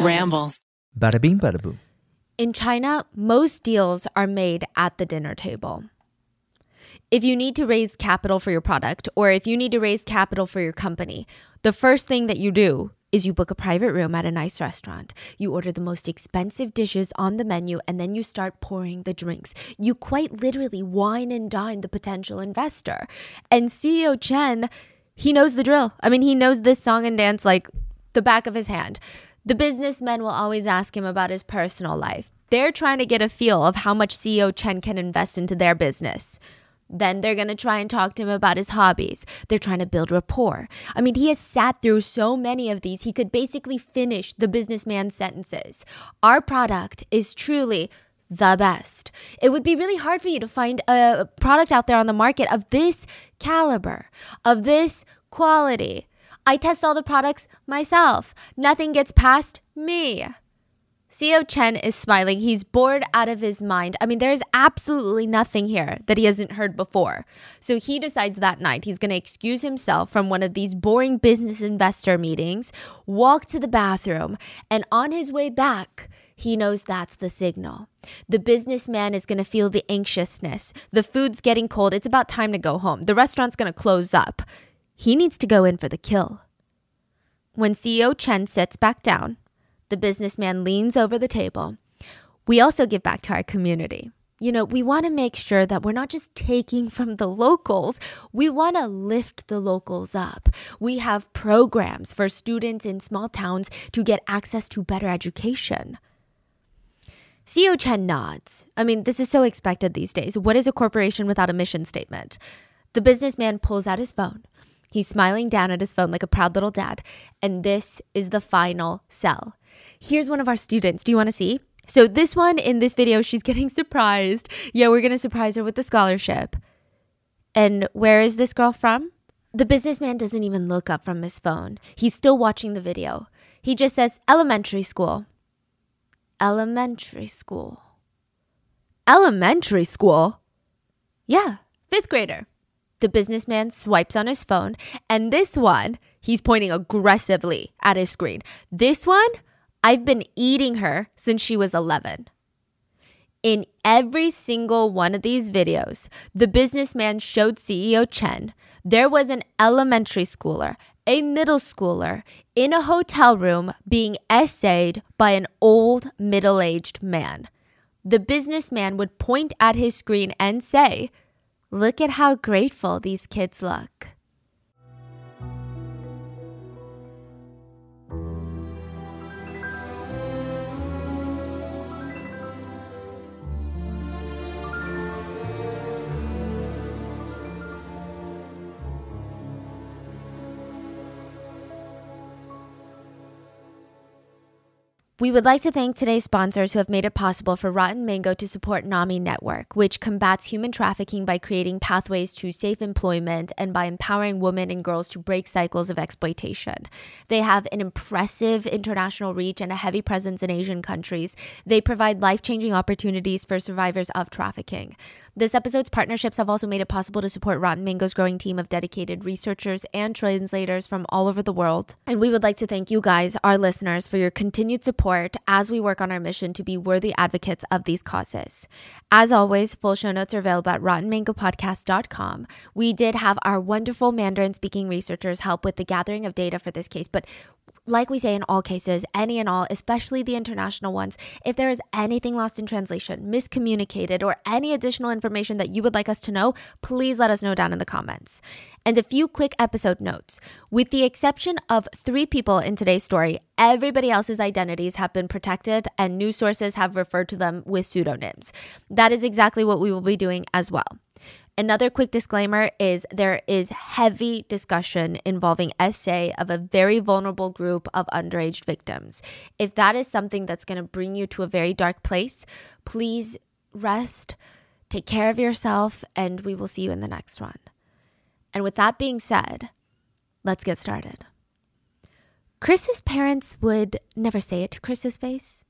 Ramble. Bada bing, bada boom. In China, most deals are made at the dinner table. If you need to raise capital for your product or if you need to raise capital for your company, the first thing that you do is you book a private room at a nice restaurant. You order the most expensive dishes on the menu and then you start pouring the drinks. You quite literally wine and dine the potential investor. And CEO Chen, he knows the drill. I mean, he knows this song and dance like the back of his hand. The businessmen will always ask him about his personal life. They're trying to get a feel of how much CEO Chen can invest into their business. Then they're going to try and talk to him about his hobbies. They're trying to build rapport. I mean, he has sat through so many of these, he could basically finish the businessman's sentences. Our product is truly the best. It would be really hard for you to find a product out there on the market of this caliber, of this quality. I test all the products myself. Nothing gets past me. CEO Chen is smiling. He's bored out of his mind. I mean, there is absolutely nothing here that he hasn't heard before. So he decides that night he's going to excuse himself from one of these boring business investor meetings, walk to the bathroom, and on his way back, he knows that's the signal. The businessman is going to feel the anxiousness. The food's getting cold. It's about time to go home. The restaurant's going to close up. He needs to go in for the kill. When CEO Chen sits back down, the businessman leans over the table. We also give back to our community. You know, we want to make sure that we're not just taking from the locals, we want to lift the locals up. We have programs for students in small towns to get access to better education. CEO Chen nods. I mean, this is so expected these days. What is a corporation without a mission statement? The businessman pulls out his phone. He's smiling down at his phone like a proud little dad. And this is the final sell. Here's one of our students. Do you want to see? So, this one in this video, she's getting surprised. Yeah, we're going to surprise her with the scholarship. And where is this girl from? The businessman doesn't even look up from his phone. He's still watching the video. He just says, elementary school. Elementary school. Elementary school? Yeah, fifth grader. The businessman swipes on his phone, and this one, he's pointing aggressively at his screen. This one, I've been eating her since she was 11. In every single one of these videos, the businessman showed CEO Chen there was an elementary schooler, a middle schooler, in a hotel room being essayed by an old middle aged man. The businessman would point at his screen and say, Look at how grateful these kids look. We would like to thank today's sponsors who have made it possible for Rotten Mango to support Nomi Network, which combats human trafficking by creating pathways to safe employment and by empowering women and girls to break cycles of exploitation. They have an impressive international reach and a heavy presence in Asian countries. They provide life changing opportunities for survivors of trafficking. This episode's partnerships have also made it possible to support Rotten Mango's growing team of dedicated researchers and translators from all over the world. And we would like to thank you guys, our listeners, for your continued support as we work on our mission to be worthy advocates of these causes. As always, full show notes are available at rottenmangopodcast.com. We did have our wonderful Mandarin speaking researchers help with the gathering of data for this case, but like we say in all cases, any and all, especially the international ones, if there is anything lost in translation, miscommunicated, or any additional information that you would like us to know, please let us know down in the comments. And a few quick episode notes. With the exception of three people in today's story, everybody else's identities have been protected and news sources have referred to them with pseudonyms. That is exactly what we will be doing as well. Another quick disclaimer is there is heavy discussion involving essay of a very vulnerable group of underage victims. If that is something that's going to bring you to a very dark place, please rest, take care of yourself, and we will see you in the next one. And with that being said, let's get started. Chris's parents would never say it to Chris's face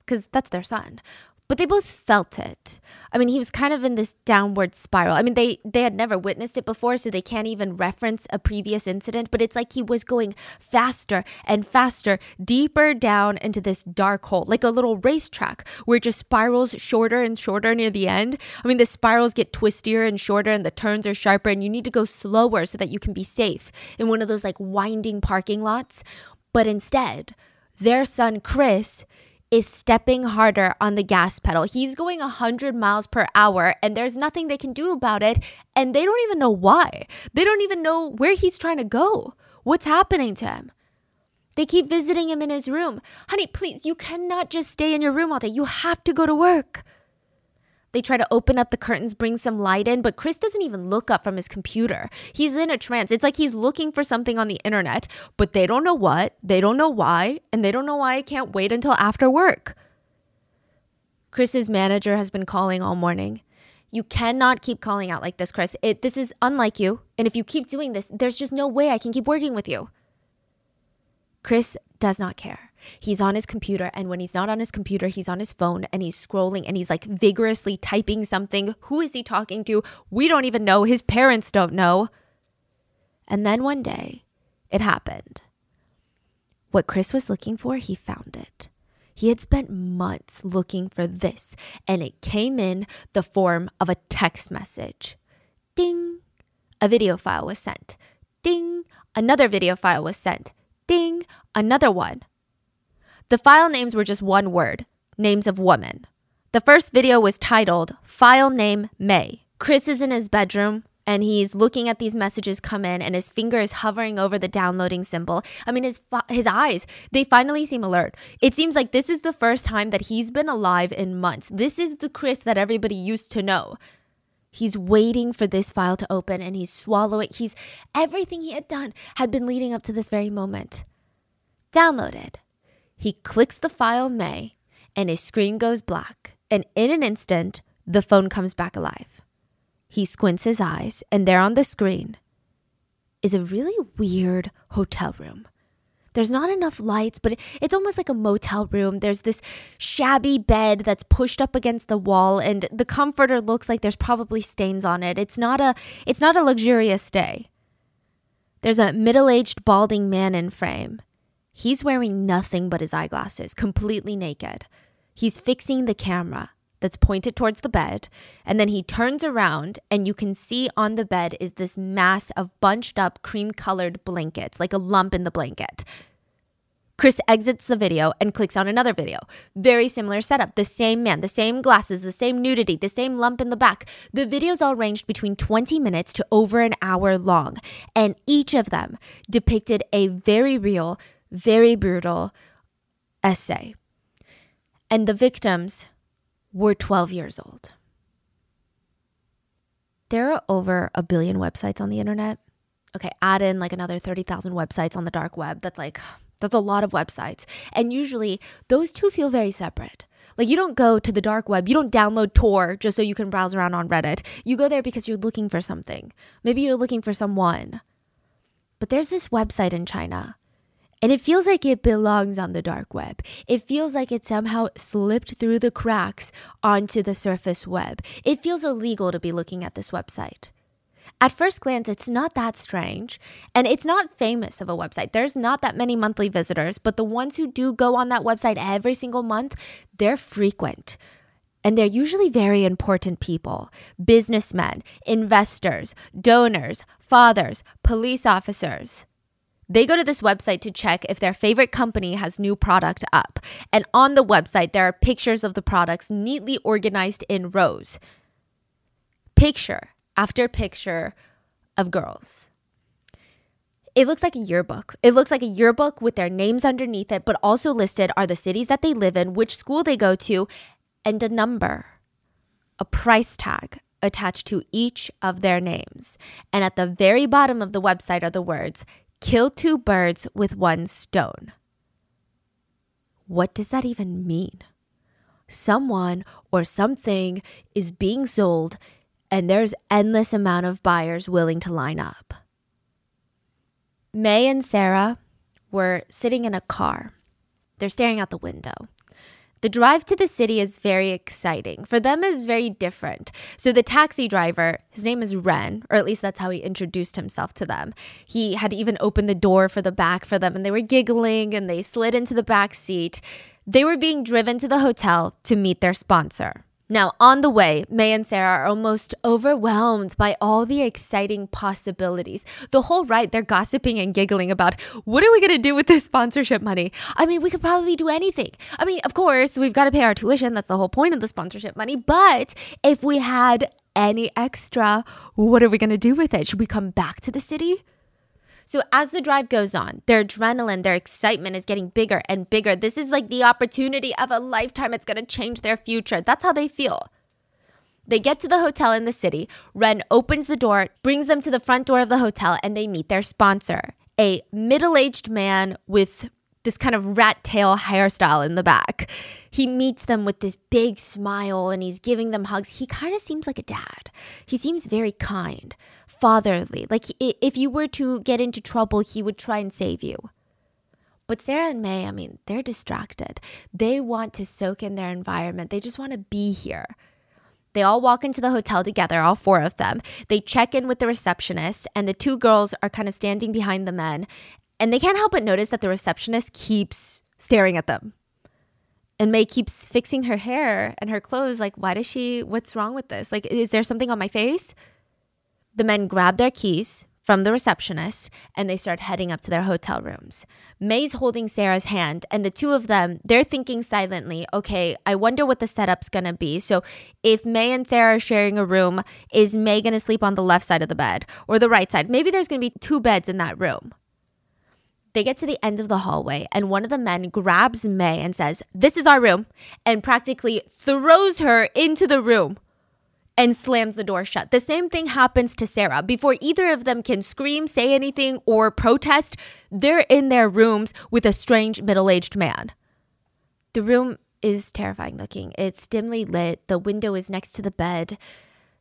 because that's their son. But they both felt it. I mean, he was kind of in this downward spiral. I mean, they they had never witnessed it before, so they can't even reference a previous incident, but it's like he was going faster and faster, deeper down into this dark hole, like a little racetrack where it just spirals shorter and shorter near the end. I mean, the spirals get twistier and shorter and the turns are sharper and you need to go slower so that you can be safe in one of those like winding parking lots. But instead, their son Chris is stepping harder on the gas pedal. He's going 100 miles per hour and there's nothing they can do about it. And they don't even know why. They don't even know where he's trying to go. What's happening to him? They keep visiting him in his room. Honey, please, you cannot just stay in your room all day. You have to go to work. They try to open up the curtains, bring some light in, but Chris doesn't even look up from his computer. He's in a trance. It's like he's looking for something on the internet, but they don't know what, they don't know why, and they don't know why I can't wait until after work. Chris's manager has been calling all morning. You cannot keep calling out like this, Chris. It, this is unlike you. And if you keep doing this, there's just no way I can keep working with you. Chris does not care. He's on his computer, and when he's not on his computer, he's on his phone and he's scrolling and he's like vigorously typing something. Who is he talking to? We don't even know. His parents don't know. And then one day, it happened. What Chris was looking for, he found it. He had spent months looking for this, and it came in the form of a text message. Ding! A video file was sent. Ding! Another video file was sent. Ding! Another one. The file names were just one word names of women. The first video was titled File Name May. Chris is in his bedroom and he's looking at these messages come in and his finger is hovering over the downloading symbol. I mean his his eyes, they finally seem alert. It seems like this is the first time that he's been alive in months. This is the Chris that everybody used to know. He's waiting for this file to open and he's swallowing. He's everything he had done had been leading up to this very moment. Downloaded. He clicks the file May, and his screen goes black. And in an instant, the phone comes back alive. He squints his eyes, and there on the screen is a really weird hotel room. There's not enough lights, but it's almost like a motel room. There's this shabby bed that's pushed up against the wall and the comforter looks like there's probably stains on it. It's not a it's not a luxurious stay. There's a middle-aged balding man in frame. He's wearing nothing but his eyeglasses, completely naked. He's fixing the camera that's pointed towards the bed, and then he turns around, and you can see on the bed is this mass of bunched up cream colored blankets, like a lump in the blanket. Chris exits the video and clicks on another video. Very similar setup. The same man, the same glasses, the same nudity, the same lump in the back. The videos all ranged between 20 minutes to over an hour long, and each of them depicted a very real, very brutal essay. And the victims were 12 years old. There are over a billion websites on the internet. Okay, add in like another 30,000 websites on the dark web. That's like, that's a lot of websites. And usually those two feel very separate. Like you don't go to the dark web, you don't download Tor just so you can browse around on Reddit. You go there because you're looking for something. Maybe you're looking for someone. But there's this website in China and it feels like it belongs on the dark web. It feels like it somehow slipped through the cracks onto the surface web. It feels illegal to be looking at this website. At first glance, it's not that strange, and it's not famous of a website. There's not that many monthly visitors, but the ones who do go on that website every single month, they're frequent. And they're usually very important people businessmen, investors, donors, fathers, police officers. They go to this website to check if their favorite company has new product up. And on the website, there are pictures of the products neatly organized in rows. Picture after picture of girls. It looks like a yearbook. It looks like a yearbook with their names underneath it, but also listed are the cities that they live in, which school they go to, and a number, a price tag attached to each of their names. And at the very bottom of the website are the words Kill two birds with one stone. What does that even mean? Someone or something is being sold and there's endless amount of buyers willing to line up. May and Sarah were sitting in a car. They're staring out the window. The drive to the city is very exciting. For them is very different. So the taxi driver, his name is Ren, or at least that's how he introduced himself to them. He had even opened the door for the back for them and they were giggling and they slid into the back seat. They were being driven to the hotel to meet their sponsor. Now, on the way, May and Sarah are almost overwhelmed by all the exciting possibilities. The whole ride, they're gossiping and giggling about what are we going to do with this sponsorship money? I mean, we could probably do anything. I mean, of course, we've got to pay our tuition. That's the whole point of the sponsorship money. But if we had any extra, what are we going to do with it? Should we come back to the city? So as the drive goes on, their adrenaline, their excitement is getting bigger and bigger. This is like the opportunity of a lifetime. It's going to change their future. That's how they feel. They get to the hotel in the city. Ren opens the door, brings them to the front door of the hotel, and they meet their sponsor, a middle aged man with this kind of rat tail hairstyle in the back. He meets them with this big smile and he's giving them hugs. He kind of seems like a dad. He seems very kind, fatherly. Like if you were to get into trouble, he would try and save you. But Sarah and May, I mean, they're distracted. They want to soak in their environment, they just want to be here. They all walk into the hotel together, all four of them. They check in with the receptionist, and the two girls are kind of standing behind the men. And they can't help but notice that the receptionist keeps staring at them. And May keeps fixing her hair and her clothes. Like, why does she, what's wrong with this? Like, is there something on my face? The men grab their keys from the receptionist and they start heading up to their hotel rooms. May's holding Sarah's hand, and the two of them, they're thinking silently, okay, I wonder what the setup's gonna be. So if May and Sarah are sharing a room, is May gonna sleep on the left side of the bed or the right side? Maybe there's gonna be two beds in that room. They get to the end of the hallway, and one of the men grabs May and says, This is our room, and practically throws her into the room and slams the door shut. The same thing happens to Sarah. Before either of them can scream, say anything, or protest, they're in their rooms with a strange middle aged man. The room is terrifying looking. It's dimly lit, the window is next to the bed.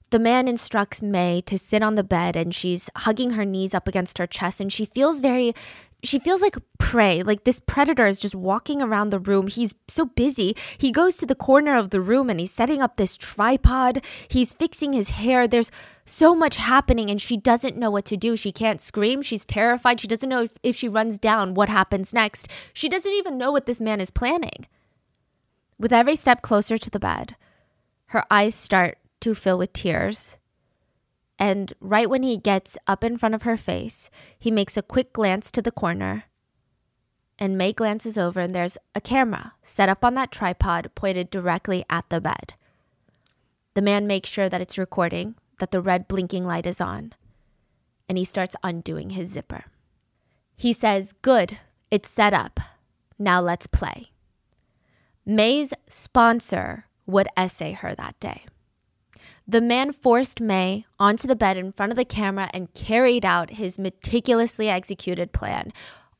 The man instructs May to sit on the bed and she's hugging her knees up against her chest and she feels very she feels like prey. Like this predator is just walking around the room. He's so busy. He goes to the corner of the room and he's setting up this tripod. He's fixing his hair. There's so much happening and she doesn't know what to do. She can't scream. She's terrified. She doesn't know if, if she runs down what happens next. She doesn't even know what this man is planning. With every step closer to the bed, her eyes start to fill with tears. And right when he gets up in front of her face, he makes a quick glance to the corner. And May glances over, and there's a camera set up on that tripod pointed directly at the bed. The man makes sure that it's recording, that the red blinking light is on, and he starts undoing his zipper. He says, Good, it's set up. Now let's play. May's sponsor would essay her that day. The man forced May onto the bed in front of the camera and carried out his meticulously executed plan,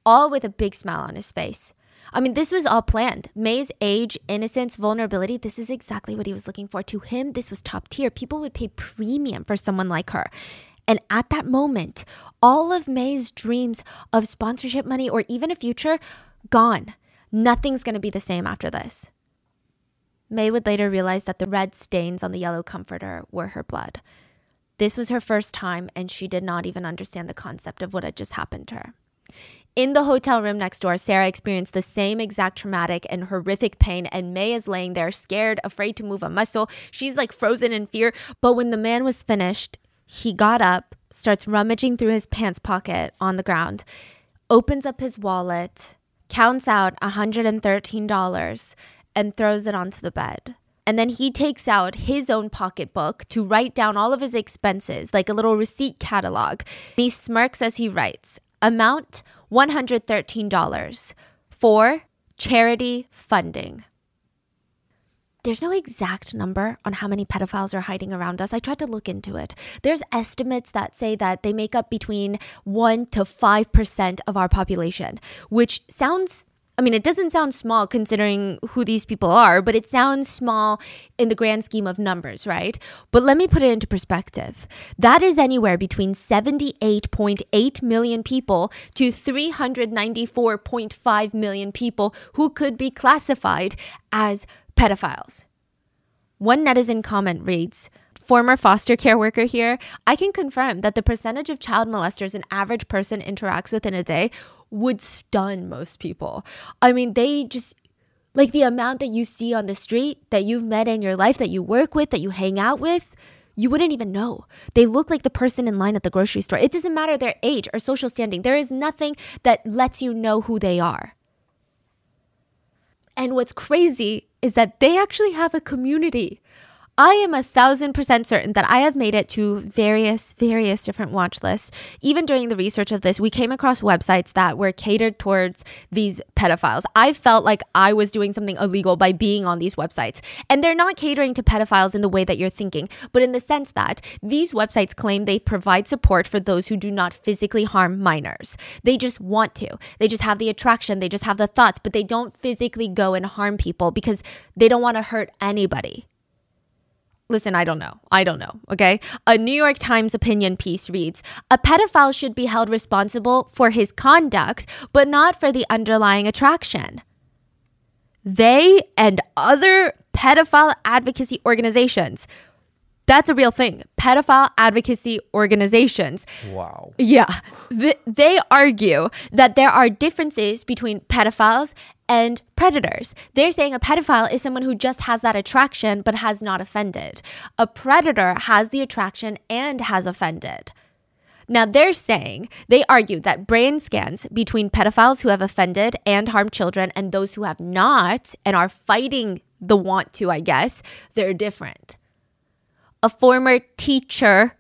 all with a big smile on his face. I mean, this was all planned. May's age, innocence, vulnerability, this is exactly what he was looking for. To him, this was top tier. People would pay premium for someone like her. And at that moment, all of May's dreams of sponsorship money or even a future, gone. Nothing's to be the same after this. May would later realize that the red stains on the yellow comforter were her blood. This was her first time, and she did not even understand the concept of what had just happened to her. In the hotel room next door, Sarah experienced the same exact traumatic and horrific pain, and May is laying there, scared, afraid to move a muscle. She's like frozen in fear. But when the man was finished, he got up, starts rummaging through his pants pocket on the ground, opens up his wallet, counts out $113, and throws it onto the bed. And then he takes out his own pocketbook to write down all of his expenses, like a little receipt catalog. He smirks as he writes Amount $113 for charity funding. There's no exact number on how many pedophiles are hiding around us. I tried to look into it. There's estimates that say that they make up between 1 to 5% of our population, which sounds I mean, it doesn't sound small considering who these people are, but it sounds small in the grand scheme of numbers, right? But let me put it into perspective. That is anywhere between 78.8 million people to 394.5 million people who could be classified as pedophiles. One netizen comment reads, former foster care worker here, I can confirm that the percentage of child molesters an average person interacts with in a day would stun most people. I mean, they just like the amount that you see on the street that you've met in your life, that you work with, that you hang out with, you wouldn't even know. They look like the person in line at the grocery store. It doesn't matter their age or social standing, there is nothing that lets you know who they are. And what's crazy is that they actually have a community. I am a thousand percent certain that I have made it to various, various different watch lists. Even during the research of this, we came across websites that were catered towards these pedophiles. I felt like I was doing something illegal by being on these websites. And they're not catering to pedophiles in the way that you're thinking, but in the sense that these websites claim they provide support for those who do not physically harm minors. They just want to. They just have the attraction, they just have the thoughts, but they don't physically go and harm people because they don't want to hurt anybody. Listen, I don't know. I don't know. Okay. A New York Times opinion piece reads A pedophile should be held responsible for his conduct, but not for the underlying attraction. They and other pedophile advocacy organizations that's a real thing. Pedophile advocacy organizations. Wow. Yeah. they argue that there are differences between pedophiles and predators. They're saying a pedophile is someone who just has that attraction but has not offended. A predator has the attraction and has offended. Now, they're saying, they argue that brain scans between pedophiles who have offended and harmed children and those who have not and are fighting the want to, I guess, they're different a former teacher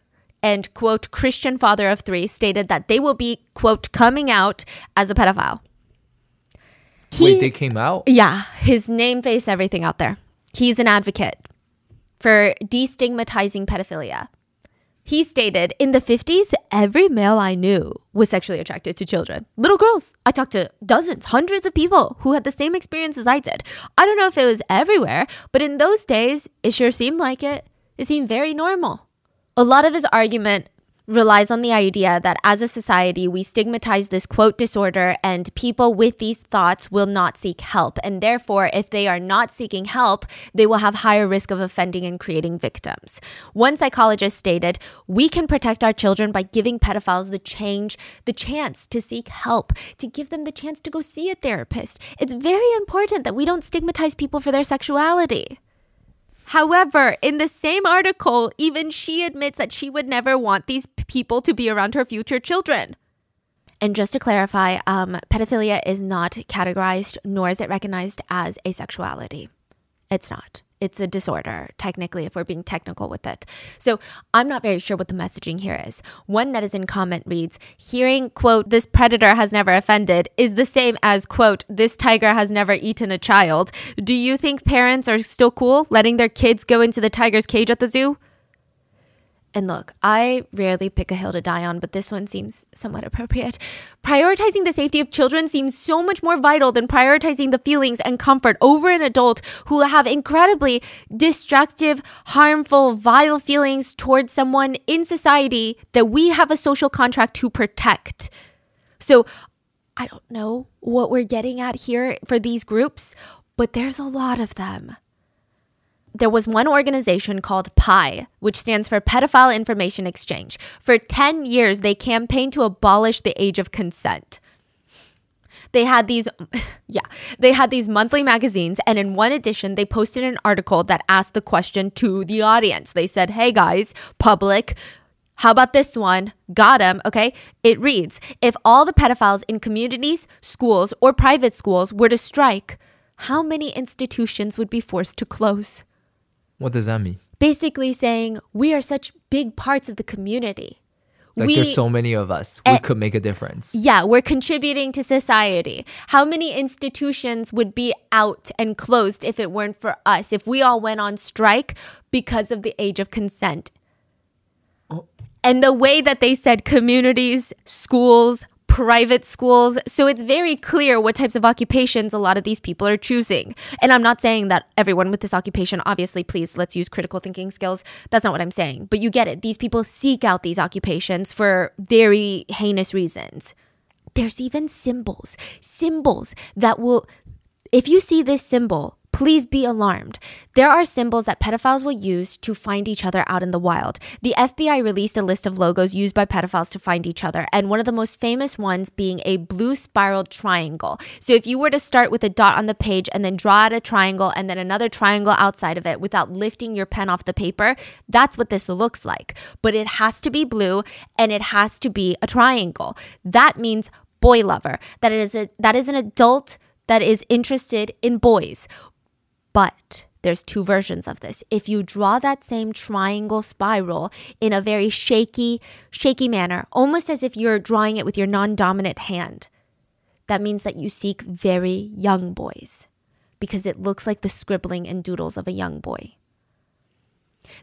and quote Christian father of three stated that they will be quote coming out as a pedophile. He, Wait, they came out? Yeah, his name, face, everything out there. He's an advocate for destigmatizing pedophilia. He stated, in the 50s, every male I knew was sexually attracted to children. Little girls. I talked to dozens, hundreds of people who had the same experience as I did. I don't know if it was everywhere, but in those days, it sure seemed like it. It seemed very normal. A lot of his argument relies on the idea that as a society, we stigmatize this quote disorder and people with these thoughts will not seek help. And therefore, if they are not seeking help, they will have higher risk of offending and creating victims. One psychologist stated, we can protect our children by giving pedophiles the change, the chance to seek help, to give them the chance to go see a therapist. It's very important that we don't stigmatize people for their sexuality. However, in the same article, even she admits that she would never want these people to be around her future children. And just to clarify, um, pedophilia is not categorized nor is it recognized as asexuality. It's not it's a disorder, technically, if we're being technical with it. So I'm not very sure what the messaging here is. One netizen comment reads, hearing, quote, this predator has never offended is the same as, quote, this tiger has never eaten a child. Do you think parents are still cool letting their kids go into the tiger's cage at the zoo? And look, I rarely pick a hill to die on, but this one seems somewhat appropriate. Prioritizing the safety of children seems so much more vital than prioritizing the feelings and comfort over an adult who have incredibly destructive, harmful, vile feelings towards someone in society that we have a social contract to protect. So, I don't know what we're getting at here for these groups, but there's a lot of them there was one organization called PIE, which stands for Pedophile Information Exchange. For 10 years, they campaigned to abolish the age of consent. They had these, yeah, they had these monthly magazines, and in one edition, they posted an article that asked the question to the audience. They said, Hey guys, public, how about this one? Got him. Okay. It reads If all the pedophiles in communities, schools, or private schools were to strike, how many institutions would be forced to close? What does that mean? Basically saying we are such big parts of the community. Like we, there's so many of us. We uh, could make a difference. Yeah, we're contributing to society. How many institutions would be out and closed if it weren't for us? If we all went on strike because of the age of consent? Oh. And the way that they said communities, schools, private schools. So it's very clear what types of occupations a lot of these people are choosing. And I'm not saying that everyone with this occupation, obviously, please let's use critical thinking skills. That's not what I'm saying. But you get it. These people seek out these occupations for very heinous reasons. There's even symbols, symbols that will, if you see this symbol, Please be alarmed. There are symbols that pedophiles will use to find each other out in the wild. The FBI released a list of logos used by pedophiles to find each other, and one of the most famous ones being a blue spiraled triangle. So if you were to start with a dot on the page and then draw out a triangle and then another triangle outside of it without lifting your pen off the paper, that's what this looks like. But it has to be blue and it has to be a triangle. That means boy lover. That is a that is an adult that is interested in boys. But there's two versions of this. If you draw that same triangle spiral in a very shaky, shaky manner, almost as if you're drawing it with your non dominant hand, that means that you seek very young boys because it looks like the scribbling and doodles of a young boy.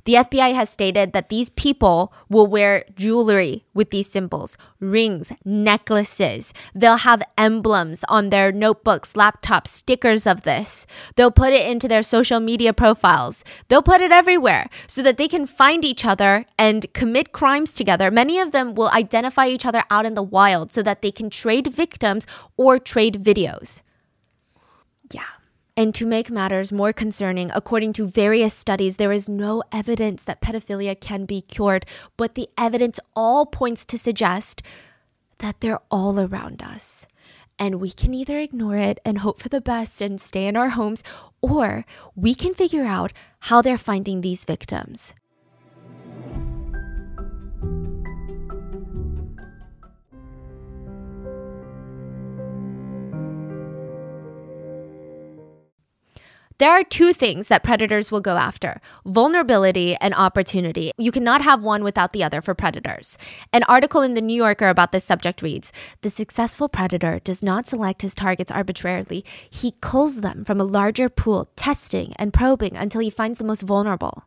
The FBI has stated that these people will wear jewelry with these symbols rings, necklaces. They'll have emblems on their notebooks, laptops, stickers of this. They'll put it into their social media profiles. They'll put it everywhere so that they can find each other and commit crimes together. Many of them will identify each other out in the wild so that they can trade victims or trade videos. And to make matters more concerning, according to various studies, there is no evidence that pedophilia can be cured, but the evidence all points to suggest that they're all around us. And we can either ignore it and hope for the best and stay in our homes, or we can figure out how they're finding these victims. There are two things that predators will go after vulnerability and opportunity. You cannot have one without the other for predators. An article in The New Yorker about this subject reads The successful predator does not select his targets arbitrarily, he culls them from a larger pool, testing and probing until he finds the most vulnerable.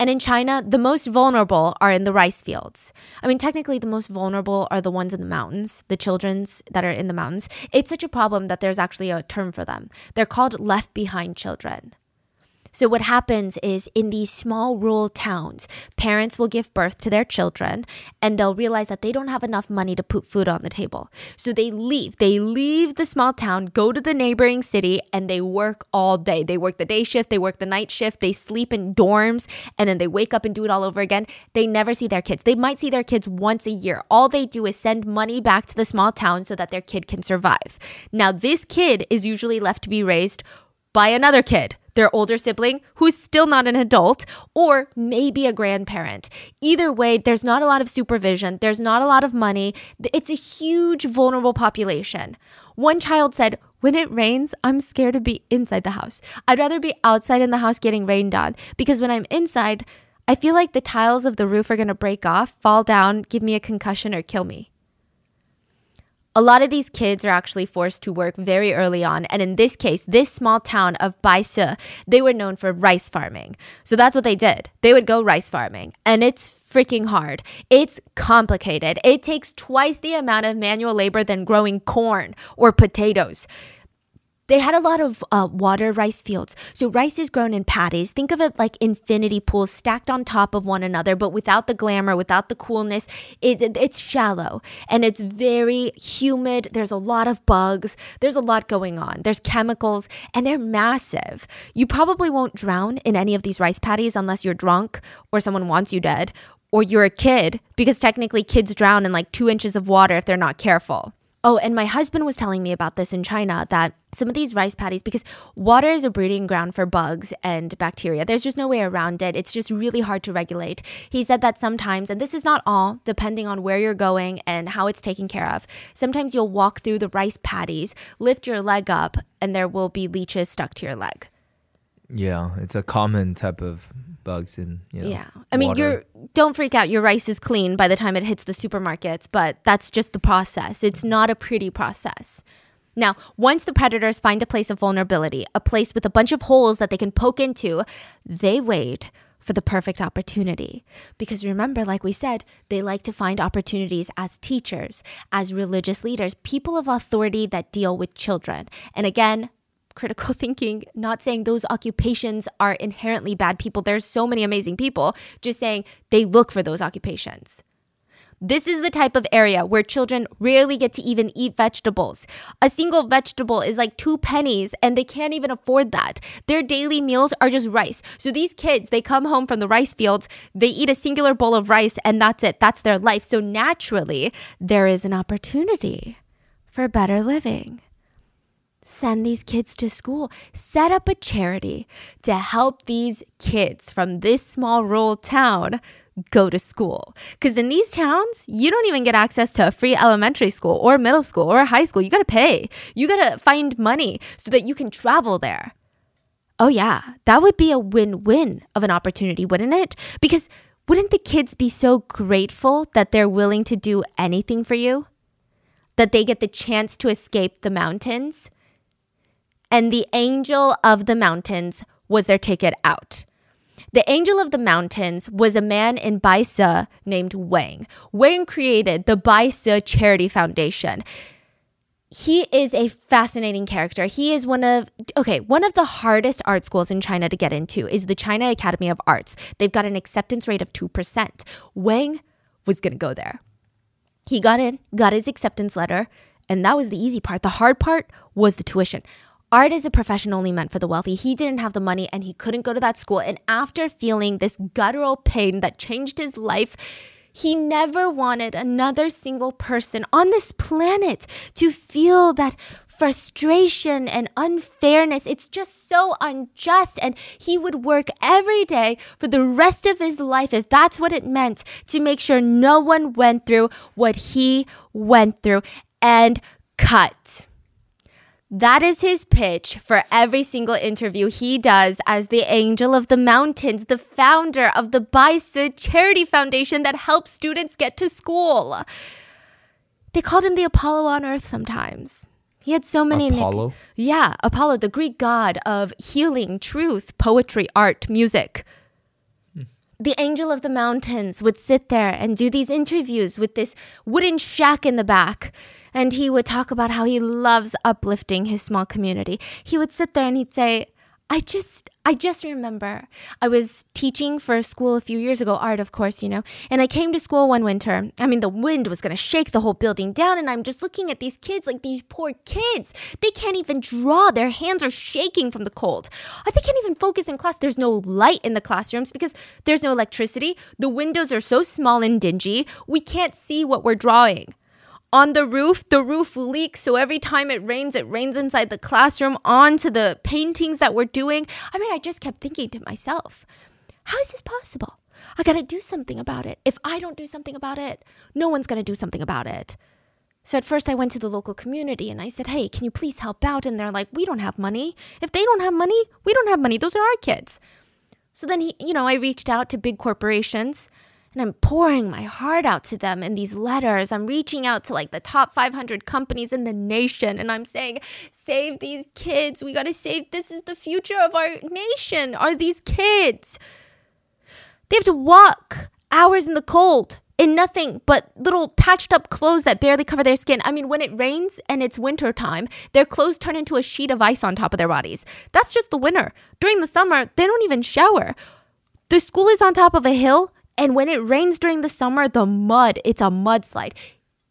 And in China, the most vulnerable are in the rice fields. I mean, technically, the most vulnerable are the ones in the mountains, the children's that are in the mountains. It's such a problem that there's actually a term for them. They're called left behind children. So, what happens is in these small rural towns, parents will give birth to their children and they'll realize that they don't have enough money to put food on the table. So, they leave. They leave the small town, go to the neighboring city, and they work all day. They work the day shift, they work the night shift, they sleep in dorms, and then they wake up and do it all over again. They never see their kids. They might see their kids once a year. All they do is send money back to the small town so that their kid can survive. Now, this kid is usually left to be raised by another kid their older sibling who's still not an adult, or maybe a grandparent. Either way, there's not a lot of supervision, there's not a lot of money. It's a huge vulnerable population. One child said, when it rains, I'm scared to be inside the house. I'd rather be outside in the house getting rained on because when I'm inside, I feel like the tiles of the roof are going to break off, fall down, give me a concussion, or kill me. A lot of these kids are actually forced to work very early on. And in this case, this small town of Baise, they were known for rice farming. So that's what they did. They would go rice farming. And it's freaking hard. It's complicated. It takes twice the amount of manual labor than growing corn or potatoes. They had a lot of uh, water rice fields. So rice is grown in paddies. Think of it like infinity pools stacked on top of one another, but without the glamour, without the coolness. It, it, it's shallow and it's very humid. There's a lot of bugs. There's a lot going on. There's chemicals and they're massive. You probably won't drown in any of these rice paddies unless you're drunk or someone wants you dead or you're a kid because technically kids drown in like two inches of water if they're not careful. Oh, and my husband was telling me about this in China that some of these rice paddies, because water is a breeding ground for bugs and bacteria, there's just no way around it. It's just really hard to regulate. He said that sometimes, and this is not all, depending on where you're going and how it's taken care of, sometimes you'll walk through the rice paddies, lift your leg up, and there will be leeches stuck to your leg. Yeah, it's a common type of bugs and you know, yeah i mean water. you're don't freak out your rice is clean by the time it hits the supermarkets but that's just the process it's mm-hmm. not a pretty process now once the predators find a place of vulnerability a place with a bunch of holes that they can poke into they wait for the perfect opportunity. Because remember, like we said, they like to find opportunities as teachers, as religious leaders, people of authority that deal with children. And again, critical thinking, not saying those occupations are inherently bad people. There's so many amazing people, just saying they look for those occupations. This is the type of area where children rarely get to even eat vegetables. A single vegetable is like two pennies and they can't even afford that. Their daily meals are just rice. So these kids, they come home from the rice fields, they eat a singular bowl of rice and that's it. That's their life. So naturally, there is an opportunity for better living send these kids to school, set up a charity to help these kids from this small rural town go to school. Because in these towns, you don't even get access to a free elementary school or middle school or high school. You got to pay. You got to find money so that you can travel there. Oh, yeah, that would be a win win of an opportunity, wouldn't it? Because wouldn't the kids be so grateful that they're willing to do anything for you? That they get the chance to escape the mountains? And the angel of the mountains was their ticket out. The Angel of the Mountains was a man in Baise named Wang. Wang created the Baise Charity Foundation. He is a fascinating character. He is one of okay, one of the hardest art schools in China to get into is the China Academy of Arts. They've got an acceptance rate of 2%. Wang was going to go there. He got in, got his acceptance letter, and that was the easy part. The hard part was the tuition. Art is a profession only meant for the wealthy. He didn't have the money and he couldn't go to that school. And after feeling this guttural pain that changed his life, he never wanted another single person on this planet to feel that frustration and unfairness. It's just so unjust. And he would work every day for the rest of his life, if that's what it meant, to make sure no one went through what he went through and cut. That is his pitch for every single interview he does as the Angel of the Mountains, the founder of the Baise Charity Foundation that helps students get to school. They called him the Apollo on Earth sometimes. He had so many Apollo? Nick- yeah, Apollo, the Greek god of healing, truth, poetry, art, music. The angel of the mountains would sit there and do these interviews with this wooden shack in the back and he would talk about how he loves uplifting his small community. He would sit there and he'd say, I just I just remember I was teaching for a school a few years ago, art of course, you know, and I came to school one winter. I mean, the wind was going to shake the whole building down and I'm just looking at these kids like these poor kids. They can't even draw. Their hands are shaking from the cold. Uh, they can't even focus in class. There's no light in the classrooms because there's no electricity. The windows are so small and dingy. We can't see what we're drawing on the roof, the roof leaks. So every time it rains, it rains inside the classroom onto the paintings that we're doing. I mean, I just kept thinking to myself, how is this possible? I got to do something about it. If I don't do something about it, no one's to do something about it. So at first I went to the local community and I said, "Hey, can you please help out?" And they're like, "We don't have money. If they don't have money, we don't have money. Those are our kids." So then he, you know, I reached out to big corporations and I'm pouring my heart out to them in these letters. I'm reaching out to like the top 500 companies in the nation and I'm saying, save these kids. We got to save, this is the future of our nation, are these kids. They have to walk hours in the cold in nothing but little patched up clothes that barely cover their skin. I mean, when it rains and it's winter time, their clothes turn into a sheet of ice on top of their bodies. That's just the winter. During the summer, they don't even shower. The school is on top of a hill and when it rains during the summer, the mud, it's a mudslide.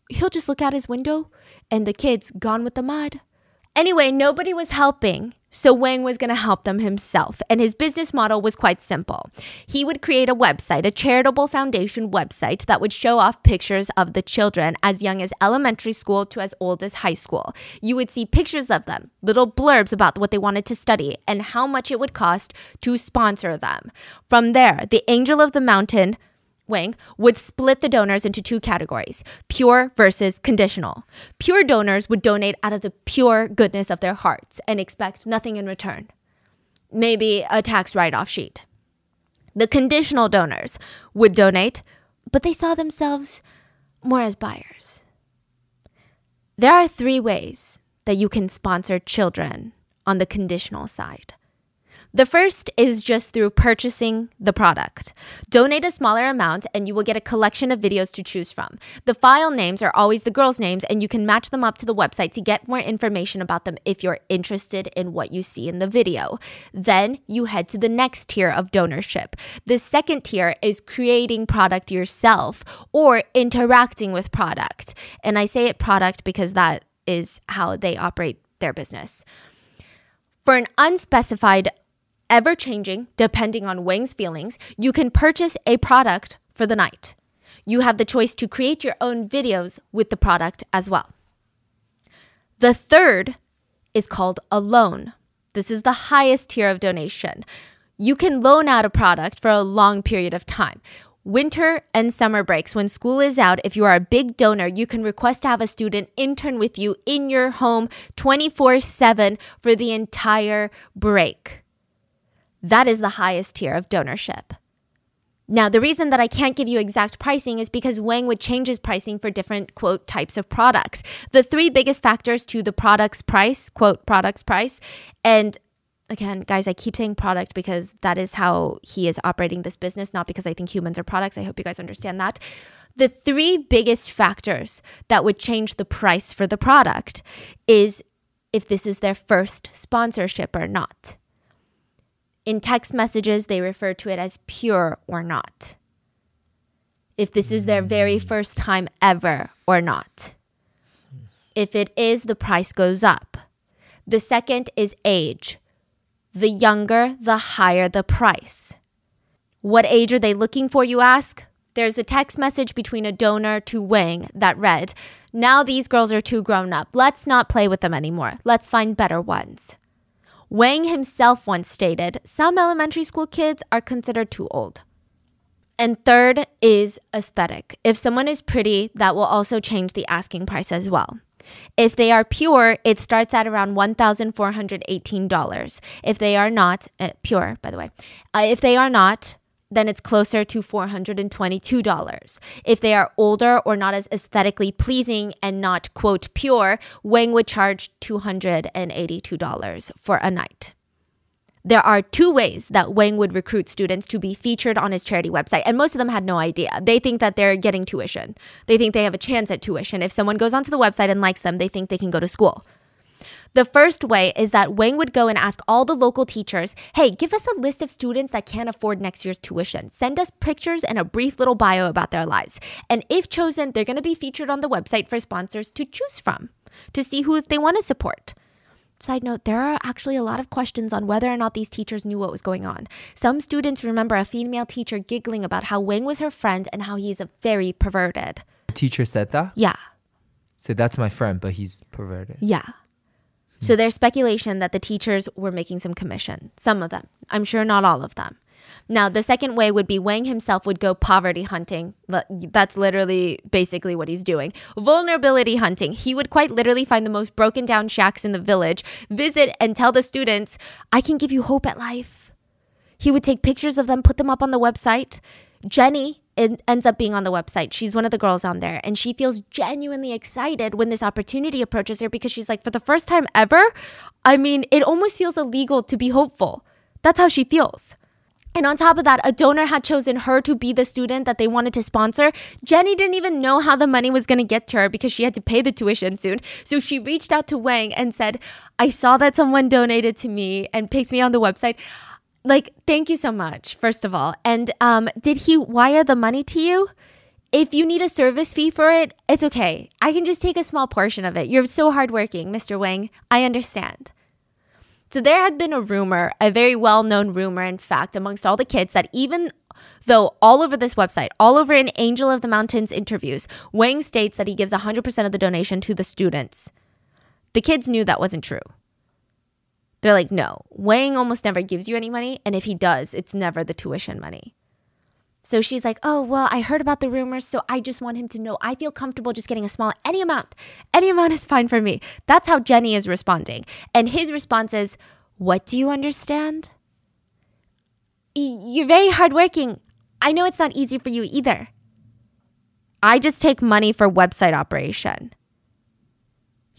He'll just look out his window and the kid's gone with the mud. Anyway, nobody was helping. So Wang was going to help them himself. And his business model was quite simple. He would create a website, a charitable foundation website that would show off pictures of the children as young as elementary school to as old as high school. You would see pictures of them, little blurbs about what they wanted to study, and how much it would cost to sponsor them. From there, the angel of the mountain Wang would split the donors into two categories pure versus conditional. Pure donors would donate out of the pure goodness of their hearts and expect nothing in return, maybe a tax write off sheet. The conditional donors would donate, but they saw themselves more as buyers. There are three ways that you can sponsor children on the conditional side. The first is just through purchasing the product. Donate a smaller amount and you will get a collection of videos to choose from. The file names are always the girls' names and you can match them up to the website to get more information about them if you're interested in what you see in the video. Then you head to the next tier of donorship. The second tier is creating product yourself or interacting with product. And I say it product because that is how they operate their business. For an unspecified ever changing depending on Wang's feelings, you can purchase a product for the night. You have the choice to create your own videos with the product as well. The third is called a loan. This is the highest tier of donation. You can loan out a product for a long period of time. Winter and summer breaks, when school is out, if you are a big donor, you can request to have a student intern with you in your home 24 7 for the entire break. That is the highest tier of donorship. Now, the reason that I can't give you exact pricing is because Wang would change his pricing for different, quote, types of products. The three biggest factors to the product's price, quote, product's price, and again, guys, I keep saying product because that is how he is operating this business, not because I think humans are products. I hope you guys understand that. The three biggest factors that would change the price for the product is if this is their first sponsorship or not. In text messages, they refer to it as pure or not. If this is their very hmm. first time ever or not. If it is, the price goes up. The second is age. The younger, the higher the price. What age are they looking for, you ask? There's a text message between a donor to Wang that read, Now these girls are too grown up. Let's not play with them anymore. Let's find better ones. Wang himself once stated some elementary school kids are considered too old. And third is aesthetic. If someone is pretty, that will also change the asking price as well. If they are pure, it starts at around $1,418. If they are not, uh, pure, by the way, uh, if they are not, then it's closer to $422. If they are older or not as aesthetically pleasing and not, quote, pure, Wang would charge $282 for a night. There are two ways that Wang would recruit students to be featured on his charity website, and most of them had no idea. They think that they're getting tuition. They think they have a chance at tuition. If someone goes onto the website and likes them, they think they can go to school. The first way is that Wang would go and ask all the local teachers, hey, give us a list of students that can't afford next year's tuition. Send us pictures and a brief little bio about their lives. And if chosen, they're going to be featured on the website for sponsors to choose from to see who they want to support. Side note, there are actually a lot of questions on whether or not these teachers knew what was going on. Some students remember a female teacher giggling about how Wang was her friend and how he's a very perverted. The teacher said that? Yeah. So that's my friend, but he's perverted. Yeah. So there's speculation that the teachers were making some commission. Some of them. I'm sure not all of them. Now, the second way would be Wang himself would go poverty hunting. That's literally basically what he's doing. Vulnerability hunting. He would quite literally find the most broken down shacks in the village, visit and tell the students, I can give you hope at life. He would take pictures of them, put them up on the website. Jenny ends up being on the website. She's one of the girls on there, and she feels genuinely excited when this opportunity approaches her because she's like, for the first time ever, I mean, it almost feels illegal to be hopeful. That's how she feels. And on top of that, a donor had chosen her to be the student that they wanted to sponsor. Jenny didn't even know how the money was going to get to her because she had to pay the tuition soon. So she reached out to Wang and said, I saw that someone donated to me and picked me on the website like thank you so much first of all. And um did he wire the money to you? If you need a service fee for it it's okay. I can just take a small portion of it. You're so hardworking mr wang. I understand. So there had been a rumor a very well-known rumor in fact amongst all the kids that even though all over this website all over in angel of the mountains interviews wang states that he gives 100% of the donation to the students. The kids knew that wasn't true they're like, no, Wang almost never gives you any money. And if he does, it's never the tuition money. So she's like, oh, well, I heard about the rumors. So I just want him to know I feel comfortable just getting a small, any amount. Any amount is fine for me. That's how Jenny is responding. And his response is, what do you understand? You're very hardworking. I know it's not easy for you either. I just take money for website operation.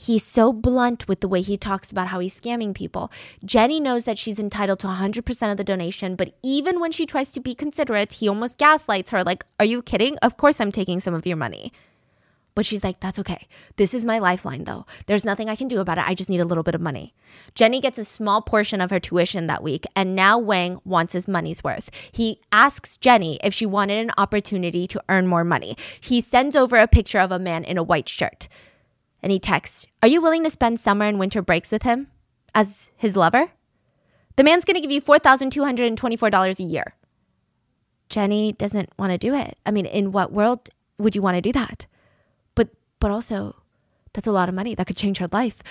He's so blunt with the way he talks about how he's scamming people. Jenny knows that she's entitled to 100% of the donation, but even when she tries to be considerate, he almost gaslights her like, Are you kidding? Of course I'm taking some of your money. But she's like, That's okay. This is my lifeline, though. There's nothing I can do about it. I just need a little bit of money. Jenny gets a small portion of her tuition that week, and now Wang wants his money's worth. He asks Jenny if she wanted an opportunity to earn more money. He sends over a picture of a man in a white shirt and he texts, Are you willing to spend summer and winter breaks with him as his lover? The man's going to give you $4,224 a year. Jenny doesn't want to do it. I mean, in what world would you want to do that? But but also that's a lot of money that could change her life.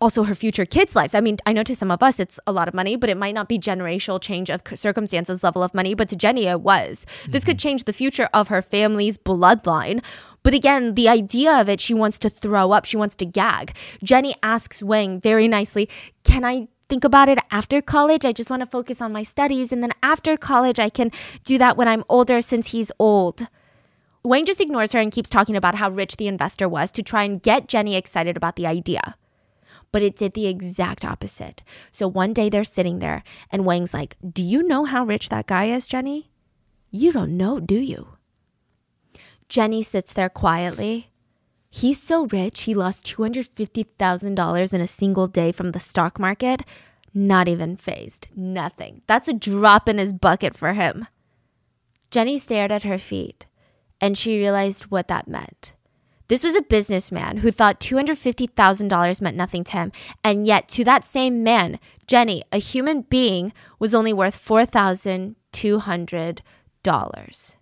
Also her future kids' lives. I mean, I know to some of us it's a lot of money, but it might not be generational change of circumstances level of money, but to Jenny it was. Mm-hmm. This could change the future of her family's bloodline but again, the idea of it, she wants to throw up, she wants to gag. Jenny asks Wang very nicely, Can I think about it after college? I just want to focus on my studies. And then after college, I can do that when I'm older since he's old. Wang just ignores her and keeps talking about how rich the investor was to try and get Jenny excited about the idea. But it did the exact opposite. So one day they're sitting there, and Wang's like, Do you know how rich that guy is, Jenny? You don't know, do you? Jenny sits there quietly. He's so rich, he lost $250,000 in a single day from the stock market. Not even phased. Nothing. That's a drop in his bucket for him. Jenny stared at her feet and she realized what that meant. This was a businessman who thought $250,000 meant nothing to him, and yet to that same man, Jenny, a human being, was only worth $4,200.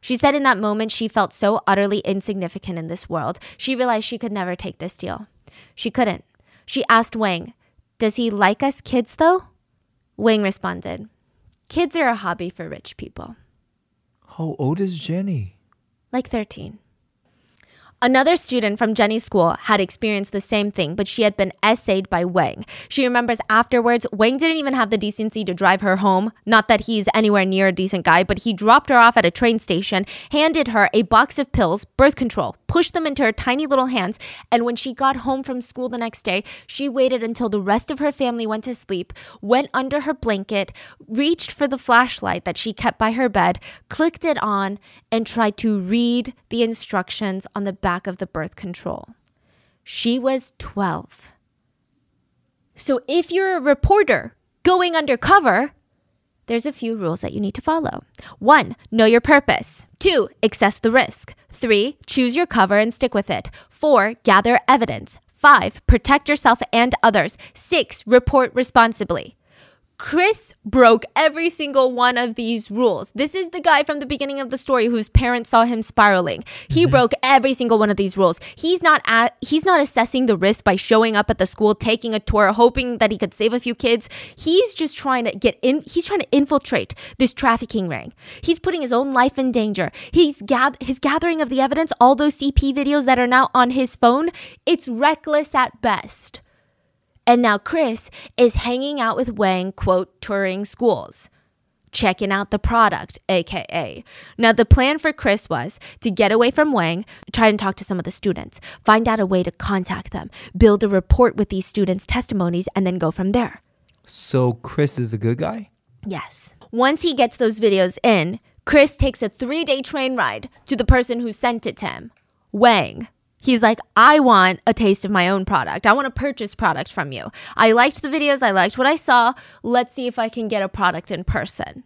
She said in that moment she felt so utterly insignificant in this world. She realized she could never take this deal. She couldn't. She asked Wang, Does he like us kids though? Wang responded, Kids are a hobby for rich people. How old is Jenny? Like 13. Another student from Jenny's school had experienced the same thing, but she had been essayed by Wang. She remembers afterwards, Wang didn't even have the decency to drive her home. Not that he's anywhere near a decent guy, but he dropped her off at a train station, handed her a box of pills, birth control, pushed them into her tiny little hands, and when she got home from school the next day, she waited until the rest of her family went to sleep, went under her blanket, reached for the flashlight that she kept by her bed, clicked it on, and tried to read the instructions on the back back of the birth control. She was 12. So if you're a reporter going undercover, there's a few rules that you need to follow. One, know your purpose. Two, assess the risk. Three, choose your cover and stick with it. Four, gather evidence. Five, protect yourself and others. Six, report responsibly. Chris broke every single one of these rules. This is the guy from the beginning of the story whose parents saw him spiraling. He mm-hmm. broke every single one of these rules. He's not at, he's not assessing the risk by showing up at the school, taking a tour, hoping that he could save a few kids. He's just trying to get in he's trying to infiltrate this trafficking ring. He's putting his own life in danger. He's gath- his gathering of the evidence, all those CP videos that are now on his phone, it's reckless at best. And now Chris is hanging out with Wang, quote, touring schools, checking out the product, aka. Now, the plan for Chris was to get away from Wang, try and talk to some of the students, find out a way to contact them, build a report with these students' testimonies, and then go from there. So, Chris is a good guy? Yes. Once he gets those videos in, Chris takes a three day train ride to the person who sent it to him, Wang. He's like, I want a taste of my own product. I want to purchase product from you. I liked the videos. I liked what I saw. Let's see if I can get a product in person.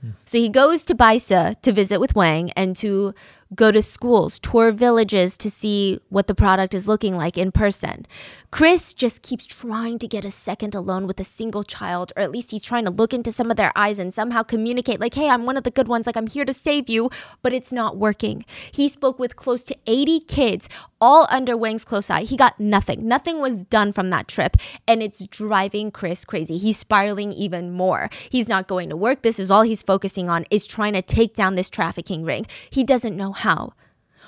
Hmm. So he goes to Baisa to visit with Wang and to go to schools, tour villages to see what the product is looking like in person. Chris just keeps trying to get a second alone with a single child, or at least he's trying to look into some of their eyes and somehow communicate, like, hey, I'm one of the good ones, like, I'm here to save you, but it's not working. He spoke with close to 80 kids, all under Wang's close eye. He got nothing. Nothing was done from that trip, and it's driving Chris crazy. He's spiraling even more. He's not going to work. This is all he's focusing on, is trying to take down this trafficking ring. He doesn't know how.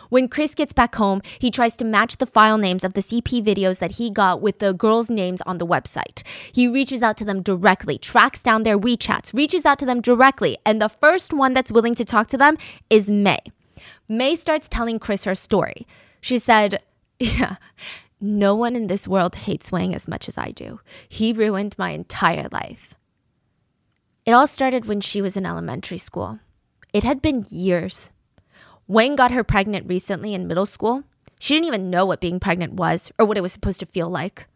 When Chris gets back home, he tries to match the file names of the CP videos that he got with the girls' names on the website. He reaches out to them directly, tracks down their WeChats, reaches out to them directly, and the first one that's willing to talk to them is May. May starts telling Chris her story. She said, Yeah, No one in this world hates Wang as much as I do. He ruined my entire life. It all started when she was in elementary school. It had been years. Wang got her pregnant recently in middle school. She didn't even know what being pregnant was or what it was supposed to feel like.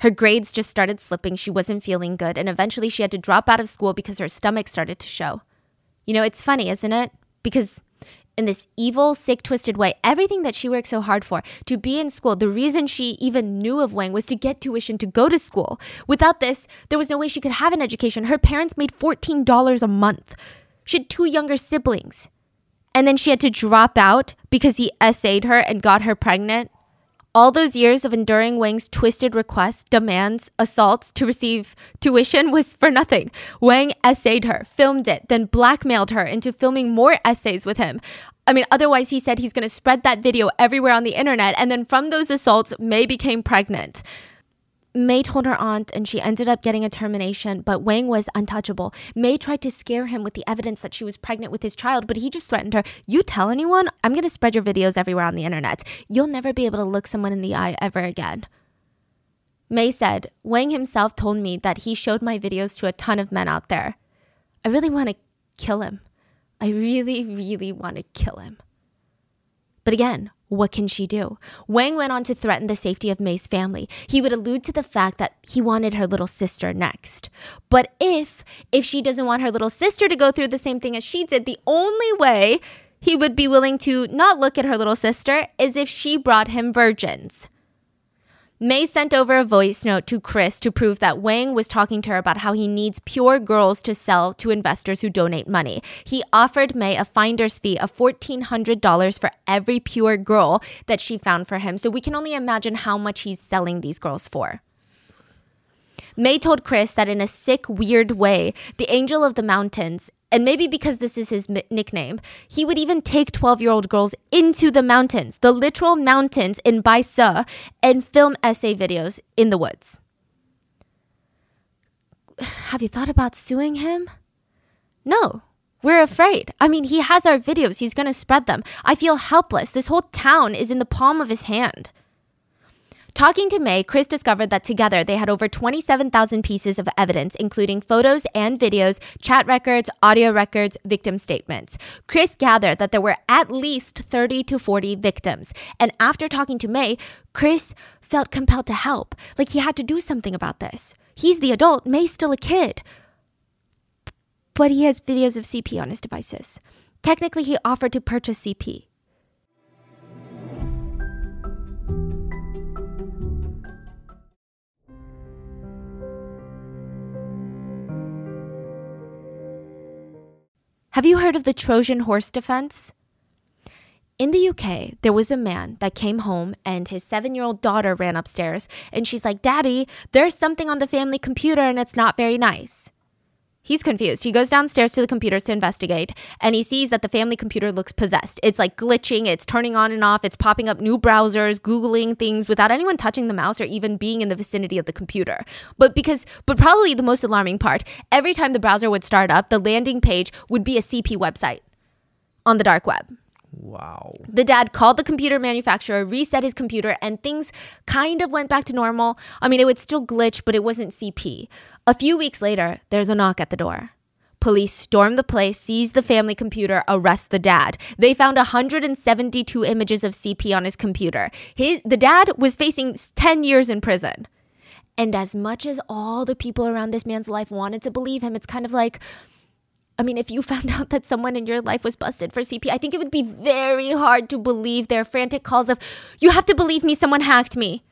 Her grades just started slipping. She wasn't feeling good, and eventually she had to drop out of school because her stomach started to show. You know, it's funny, isn't it? Because in this evil, sick, twisted way, everything that she worked so hard for to be in school, the reason she even knew of Wang was to get tuition to go to school. Without this, there was no way she could have an education. Her parents made $14 a month. She had two younger siblings. And then she had to drop out because he essayed her and got her pregnant. All those years of enduring Wang's twisted requests, demands, assaults to receive tuition was for nothing. Wang essayed her, filmed it, then blackmailed her into filming more essays with him. I mean, otherwise, he said he's going to spread that video everywhere on the internet. And then from those assaults, May became pregnant. May told her aunt and she ended up getting a termination, but Wang was untouchable. May tried to scare him with the evidence that she was pregnant with his child, but he just threatened her, You tell anyone, I'm going to spread your videos everywhere on the internet. You'll never be able to look someone in the eye ever again. May said, Wang himself told me that he showed my videos to a ton of men out there. I really want to kill him. I really, really want to kill him. But again, what can she do? Wang went on to threaten the safety of May's family. He would allude to the fact that he wanted her little sister next. But if if she doesn't want her little sister to go through the same thing as she did, the only way he would be willing to not look at her little sister is if she brought him virgins. May sent over a voice note to Chris to prove that Wang was talking to her about how he needs pure girls to sell to investors who donate money. He offered May a finder's fee of $1,400 for every pure girl that she found for him. So we can only imagine how much he's selling these girls for. May told Chris that in a sick, weird way, the Angel of the Mountains and maybe because this is his m- nickname, he would even take 12 year old girls into the mountains, the literal mountains in Baisa, and film essay videos in the woods. Have you thought about suing him? No. We're afraid. I mean, he has our videos. He's to spread them. I feel helpless. This whole town is in the palm of his hand. Talking to May, Chris discovered that together they had over 27,000 pieces of evidence, including photos and videos, chat records, audio records, victim statements. Chris gathered that there were at least 30 to 40 victims. And after talking to May, Chris felt compelled to help. Like he had to do something about this. He's the adult, May's still a kid. But he has videos of CP on his devices. Technically, he offered to purchase CP. Have you heard of the Trojan horse defense? In the UK, there was a man that came home and his seven year old daughter ran upstairs and she's like, Daddy, there's something on the family computer and it's not very nice. He's confused. He goes downstairs to the computers to investigate and he sees that the family computer looks possessed. It's like glitching, it's turning on and off, it's popping up new browsers, Googling things without anyone touching the mouse or even being in the vicinity of the computer. But because, but probably the most alarming part, every time the browser would start up, the landing page would be a CP website on the dark web. Wow. The dad called the computer manufacturer, reset his computer, and things kind of went back to normal. I mean, it would still glitch, but it wasn't CP. A few weeks later, there's a knock at the door. Police storm the place, seize the family computer, arrest the dad. They found 172 images of CP on his computer. His, the dad was facing 10 years in prison. And as much as all the people around this man's life wanted to believe him, it's kind of like, I mean, if you found out that someone in your life was busted for CP, I think it would be very hard to believe their frantic calls of, You have to believe me, someone hacked me.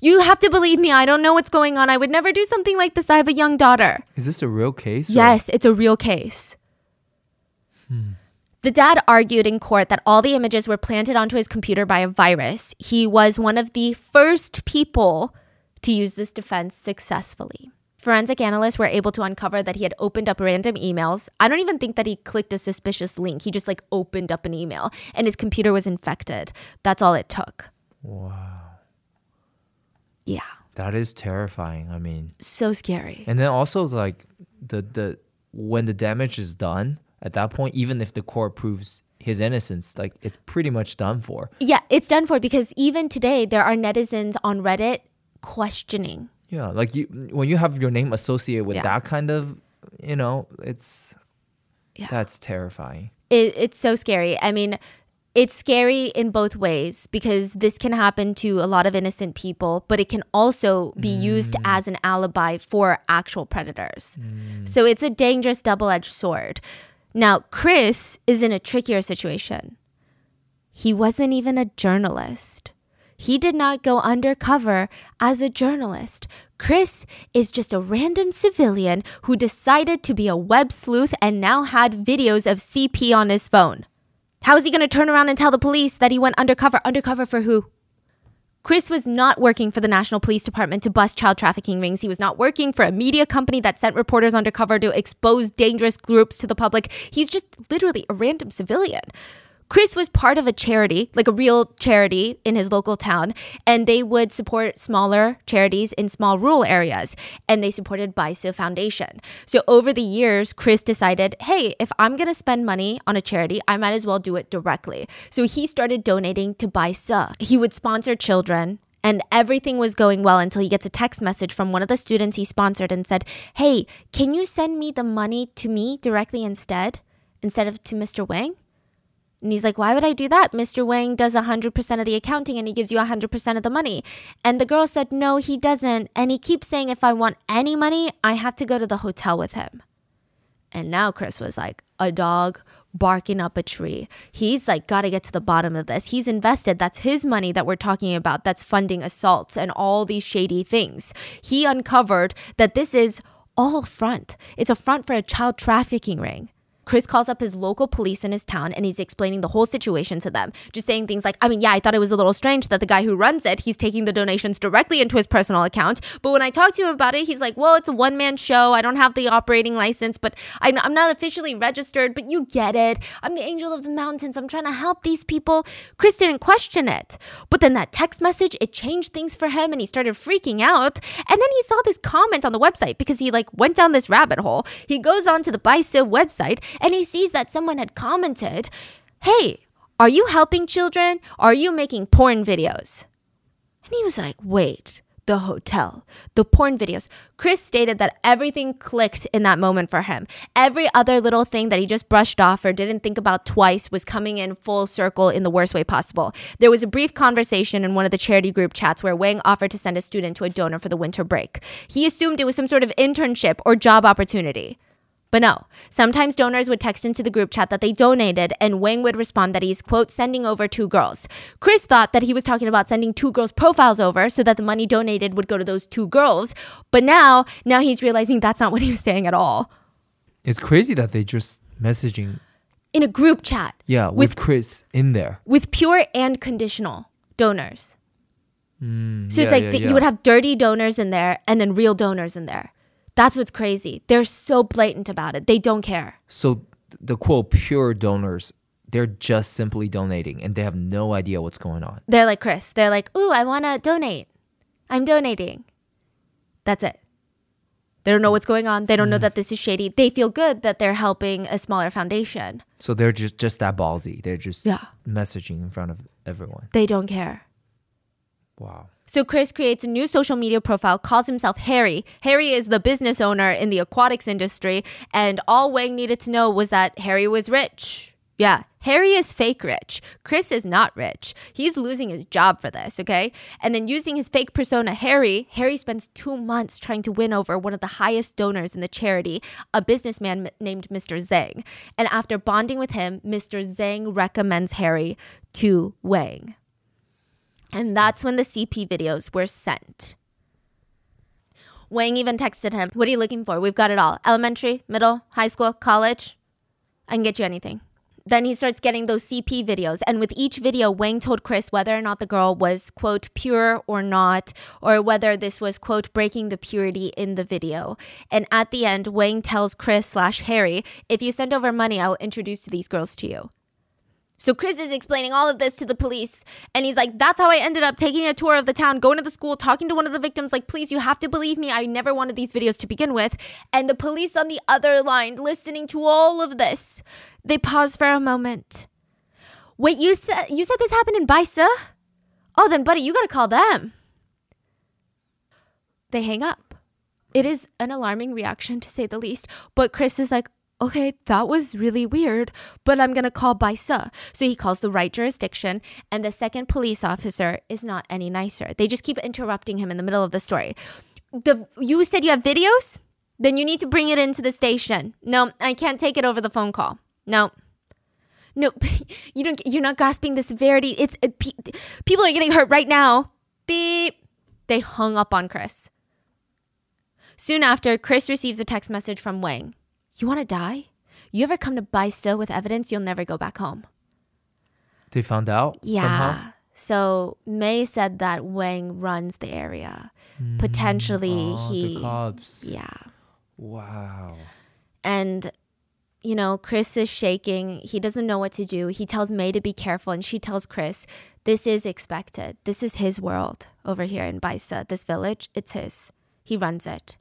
You have to believe me, I don't know what's going on. I would never do something like this. I have a young daughter. Is this a real case? or- Yes, it's a real case. Hmm. The dad argued in court that all the images were planted onto his computer by a virus. He was one of the first people to use this defense successfully. Forensic analysts were able to uncover that he had opened up random emails. I don't even think that he clicked a suspicious link. He just like opened up an email and his computer was infected. That's all it took. Wow. Yeah. That is terrifying. I mean, So scary. and then also like the the when the damage is done at that point, even if the court proves his innocence, like it's pretty much done for. Yeah, it's done for because even today there are netizens on Reddit questioning. Yeah, like you when you have your name associated with Yeah. that kind of, you know, it's Yeah. that's terrifying. It, it's so scary. I mean, it's scary in both ways because this can happen to a lot of innocent people, but it can also be used mm. as an alibi for actual predators. Mm. So it's a dangerous double edged sword. Now, Chris is in a trickier situation. He wasn't even a journalist. He did not go undercover as a journalist. Chris is just a random civilian who decided to be a web sleuth and now had videos of CP on his phone. How is he going to turn around and tell the police that he went undercover? Undercover for who? Chris was not working for the National Police Department to bust child trafficking rings. He was not working for a media company that sent reporters undercover to expose dangerous groups to the public. He's just literally a random civilian. Chris was part of a charity, like a real charity in his local town, and they would support smaller charities in small rural areas. And they supported BICA Foundation. So over the years, Chris decided, hey, if I'm going to spend money on a charity, I might as well do it directly. So he started donating to BICA. He would sponsor children and everything was going well until he gets a text message from one of the students he sponsored and said, Hey, can you send me the money to me directly instead, instead of to Mr. Wang? And he's like, Why would I do that? Mr. Wang does 100% of the accounting and he gives you 100% of the money. And the girl said, No, he doesn't. And he keeps saying, If I want any money, I have to go to the hotel with him. And now Chris was like, A dog barking up a tree. He's like, Gotta get to the bottom of this. He's invested. That's his money that we're talking about that's funding assaults and all these shady things. He uncovered that this is all front. It's a front for a child trafficking ring. Chris calls up his local police in his town and he's explaining the whole situation to them. Just saying things like, I mean, yeah, I thought it was a little strange that the guy who runs it, he's taking the donations directly into his personal account. But when I talked to him about it, he's like, well, it's a one man show. I don't have the operating license, but I'm I'm not officially registered, but you get it. I'm the angel of the mountains. I'm trying to help these people. Chris didn't question it. But then that text message, it changed things for him and he started freaking out. And then he saw this comment on the website because he like went down this rabbit hole. He goes on to the BICIB website and he sees that someone had commented, Hey, are you helping children? Are you making porn videos? And he was like, Wait, the hotel, the porn videos. Chris stated that everything clicked in that moment for him. Every other little thing that he just brushed off or didn't think about twice was coming in full circle in the worst way possible. There was a brief conversation in one of the charity group chats where Wang offered to send a student to a donor for the winter break. He assumed it was some sort of internship or job opportunity. But no, sometimes donors would text into the group chat that they donated, and Wang would respond that he's, quote, sending over two girls. Chris thought that he was talking about sending two girls' profiles over so that the money donated would go to those two girls. But now, now he's realizing that's not what he was saying at all. It's crazy that they just messaging, In a group chat yeah, with, Chris in there. with pure and conditional donors. Mm, so it's like yeah, the- yeah. you would have dirty donors in there and then real donors in there. That's what's crazy. They're so blatant about it. They don't care. So the quote pure donors, they're just simply donating and they have no idea what's going on. They're like Chris. They're like, "Ooh, I want to donate. I'm donating." That's it. They don't know what's going on. They don't know mm-hmm. that this is shady. They feel good that they're helping a smaller foundation. So they're just just that ballsy. They're just Yeah. messaging in front of everyone. They don't care. Wow. So Chris creates a new social media profile, calls himself Harry. Harry is the business owner in the aquatics industry, and all Wang needed to know was that Harry was rich. Yeah, Harry is fake rich. Chris is not rich. He's losing his job for this, okay? And then using his fake persona, Harry, Harry spends two months trying to win over one of the highest donors in the charity, a businessman named Mr. Zhang. And after bonding with him, Mr. Zhang recommends Harry to Wang. And that's when the CP videos were sent. Wang even texted him, What are you looking for? We've got it all elementary, middle, high school, college. I can get you anything. Then he starts getting those CP videos. And with each video, Wang told Chris whether or not the girl was, quote, pure or not, or whether this was, quote, breaking the purity in the video. And at the end, Wang tells Chris slash Harry, If you send over money, I will introduce these girls to you. So Chris is explaining all of this to the police, and he's like, "That's how I ended up taking a tour of the town, going to the school, talking to one of the victims. Like, please, you have to believe me. I never wanted these videos to begin with." And the police on the other line, listening to all of this, they pause for a moment, Wait, you said you said this happened in Bisa? Oh, then buddy, you gotta call them. They hang up. It is an alarming reaction to say the least, but Chris is like, okay, that was really weird, but I'm gonna call Baisa. So he calls the right jurisdiction, and the second police officer is not any nicer. They just keep interrupting him in the middle of the story. The you said you have videos? Then you need to bring it into the station. No, I can't take it over the phone call. No. No, you don't. You're not grasping the severity. It's it, pe- people are getting hurt right now. Beep. They hung up on Chris. Soon after, Chris receives a text message from Wang. You want to die? You ever come to still with evidence? You'll never go back home. They found out Yeah. somehow. So May said that Wang runs the area. Mm. Potentially, Oh, he. the cops. Yeah. Wow. And, you know, Chris is shaking. He doesn't know what to do. He tells May to be careful, and she tells Chris, This is expected. This is his world over here in Baisa, this village. It's his. He runs it.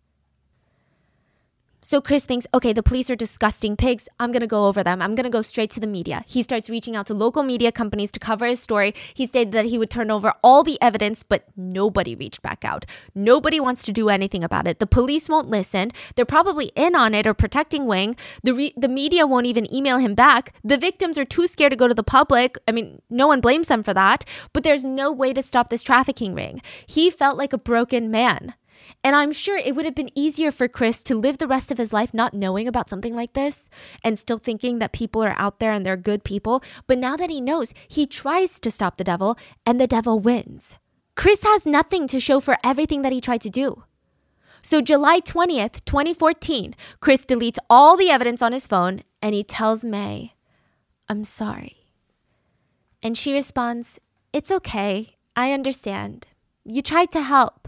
So Chris thinks, okay, the police are disgusting pigs. I'm going to go over them. I'm going to go straight to the media. He starts reaching out to local media companies to cover his story. He stated that he would turn over all the evidence, but nobody reached back out. Nobody wants to do anything about it. The police won't listen. They're probably in on it or protecting Wing. The re- the media won't even email him back. The victims are too scared to go to the public. I mean, no one blames them for that, but there's no way to stop this trafficking ring. He felt like a broken man. And I'm sure it would have been easier for Chris to live the rest of his life not knowing about something like this and still thinking that people are out there and they're good people. But now that he knows, he tries to stop the devil and the devil wins. Chris has nothing to show for everything that he tried to do. So, July 20th, 2014, Chris deletes all the evidence on his phone and he tells May, I'm sorry. And she responds, It's okay. I understand. You tried to help.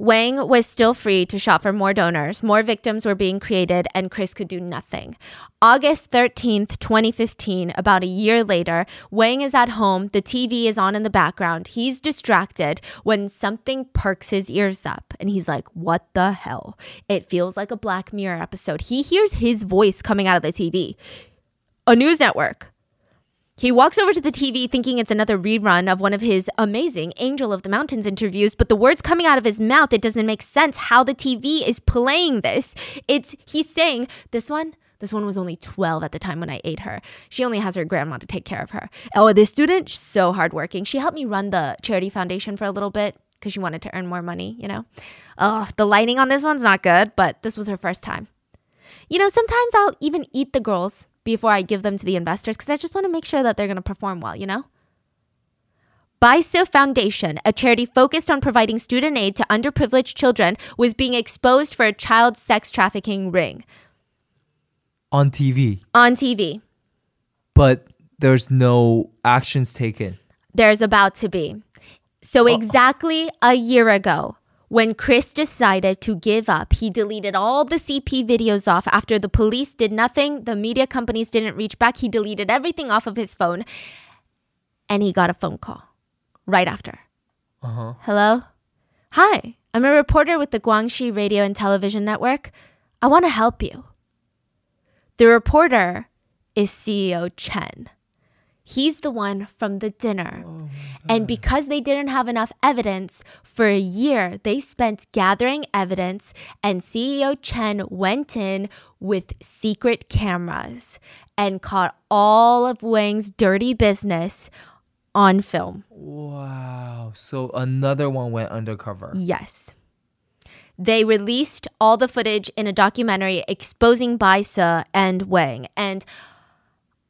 Wang was still free to shop for more donors. More victims were being created, and Chris could do nothing. August 13th, 2015, about a year later, Wang is at home. The TV is on in the background. He's distracted when something perks his ears up, and he's like, What the hell? It feels like a Black Mirror episode. He hears his voice coming out of the TV. A news network. He walks over to the TV thinking it's another rerun of one of his amazing Angel of the Mountains interviews, but the words coming out of his mouth, it doesn't make sense how the TV is playing this. It's he's saying, This one, this one was only 12 at the time when I ate her. She only has her grandma to take care of her. Oh, this student, so hardworking. She helped me run the charity foundation for a little bit because she wanted to earn more money, you know? Oh, the lighting on this one's not good, but this was her first time. You know, sometimes I'll even eat the girls before I give them to the investors because I just want to make sure that they're going to perform well, you know? BISO Foundation, a charity focused on providing student aid to underprivileged children, was being exposed for a child sex trafficking ring On TV, on TV. but there's no actions taken. There's about to be. So, oh. exactly a year ago, when Chris decided to give up, he deleted all the CP videos off after the police did nothing, the media companies didn't reach back. He deleted everything off of his phone and he got a phone call right after. Uh-huh. Hello? Hi, I'm a reporter with the Guangxi Radio and Television Network. I want to help you. The reporter is CEO Chen. He's the one from the dinner. Oh and because they didn't have enough evidence for a year, they spent gathering evidence, and CEO Chen went in with secret cameras and caught all of Wang's dirty business on film. Wow. So another one went undercover. Yes. They released all the footage in a documentary exposing Baisa and Wang. And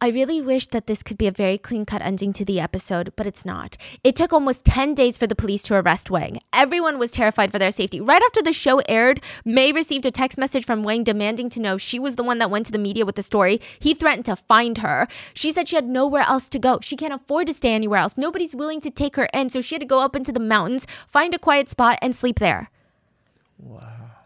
I really wish that this could be a very clean cut ending to the episode, but it's not. It took almost 10 days for the police to arrest Wang. Everyone was terrified for their safety. Right after the show aired, May received a text message from Wang demanding to know she was the one that went to the media with the story. He threatened to find her. She said she had nowhere else to go. She can't afford to stay anywhere else. Nobody's willing to take her in, so she had to go up into the mountains, find a quiet spot, and sleep there.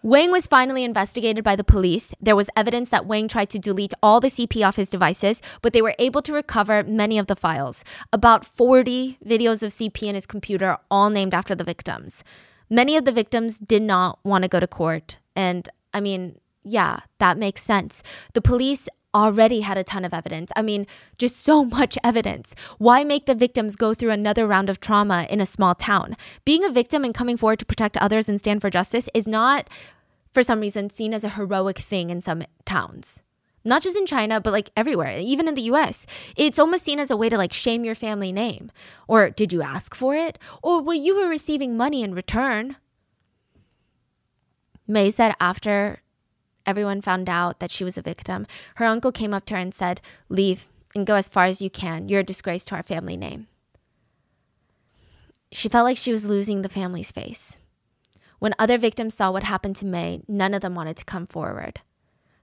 Wang was finally investigated by the police. There was evidence that Wang tried to delete all the CP off his devices, but they were able to recover many of the files. About 40 videos of CP in his computer, all named after the victims. Many of the victims did not want to go to court. And I mean, yeah, that makes sense. The police already had a ton of evidence. I mean, just so much evidence. Why make the victims go through another round of trauma in a small town? Being a victim and coming forward to protect others and stand for justice is not, for some reason, seen as a heroic thing in some towns. Not just in China, but like everywhere, even in the US. It's almost seen as a way to like shame your family name. Or did you ask for it? Or well, you were receiving money in return. May said after everyone found out that she was a victim, her uncle came up to her and said, Leave and go as far as you can. You're a disgrace to our family name. She felt like she was losing the family's face. When other victims saw what happened to May, none of them wanted to come forward.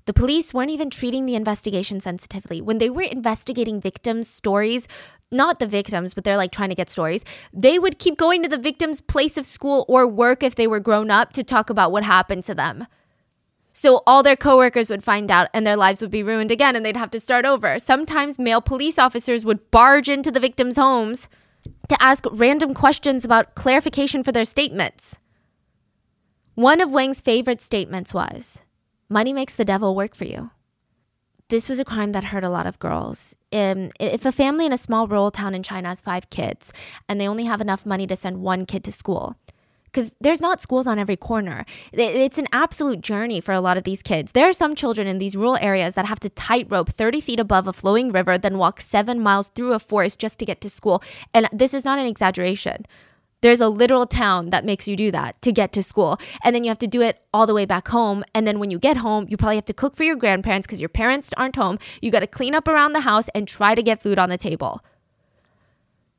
The police weren't even treating the investigation sensitively. When they were investigating victims' stories, not the victims, but they're like trying to get stories, they would keep going to the victim's place of school or work if they were grown up to talk about what happened to them. So all their coworkers would find out and their lives would be ruined again and they'd have to start over. Sometimes male police officers would barge into the victims' homes to ask random questions about clarification for their statements. One of Wang's favorite statements was, Money makes the devil work for you. This was a crime that hurt a lot of girls. Um, if a family in a small rural town in China has five kids and they only have enough money to send one kid to school, because there's not schools on every corner. It's an absolute journey for a lot of these kids. There are some children in these rural areas that have to tightrope 30 feet above a flowing river, then walk seven miles through a forest just to get to school. And this is not an exaggeration. There's a literal town that makes you do that to get to school. And then you have to do it all the way back home. And then when you get home, you probably have to cook for your grandparents because your parents aren't home. You got to clean up around the house and try to get food on the table.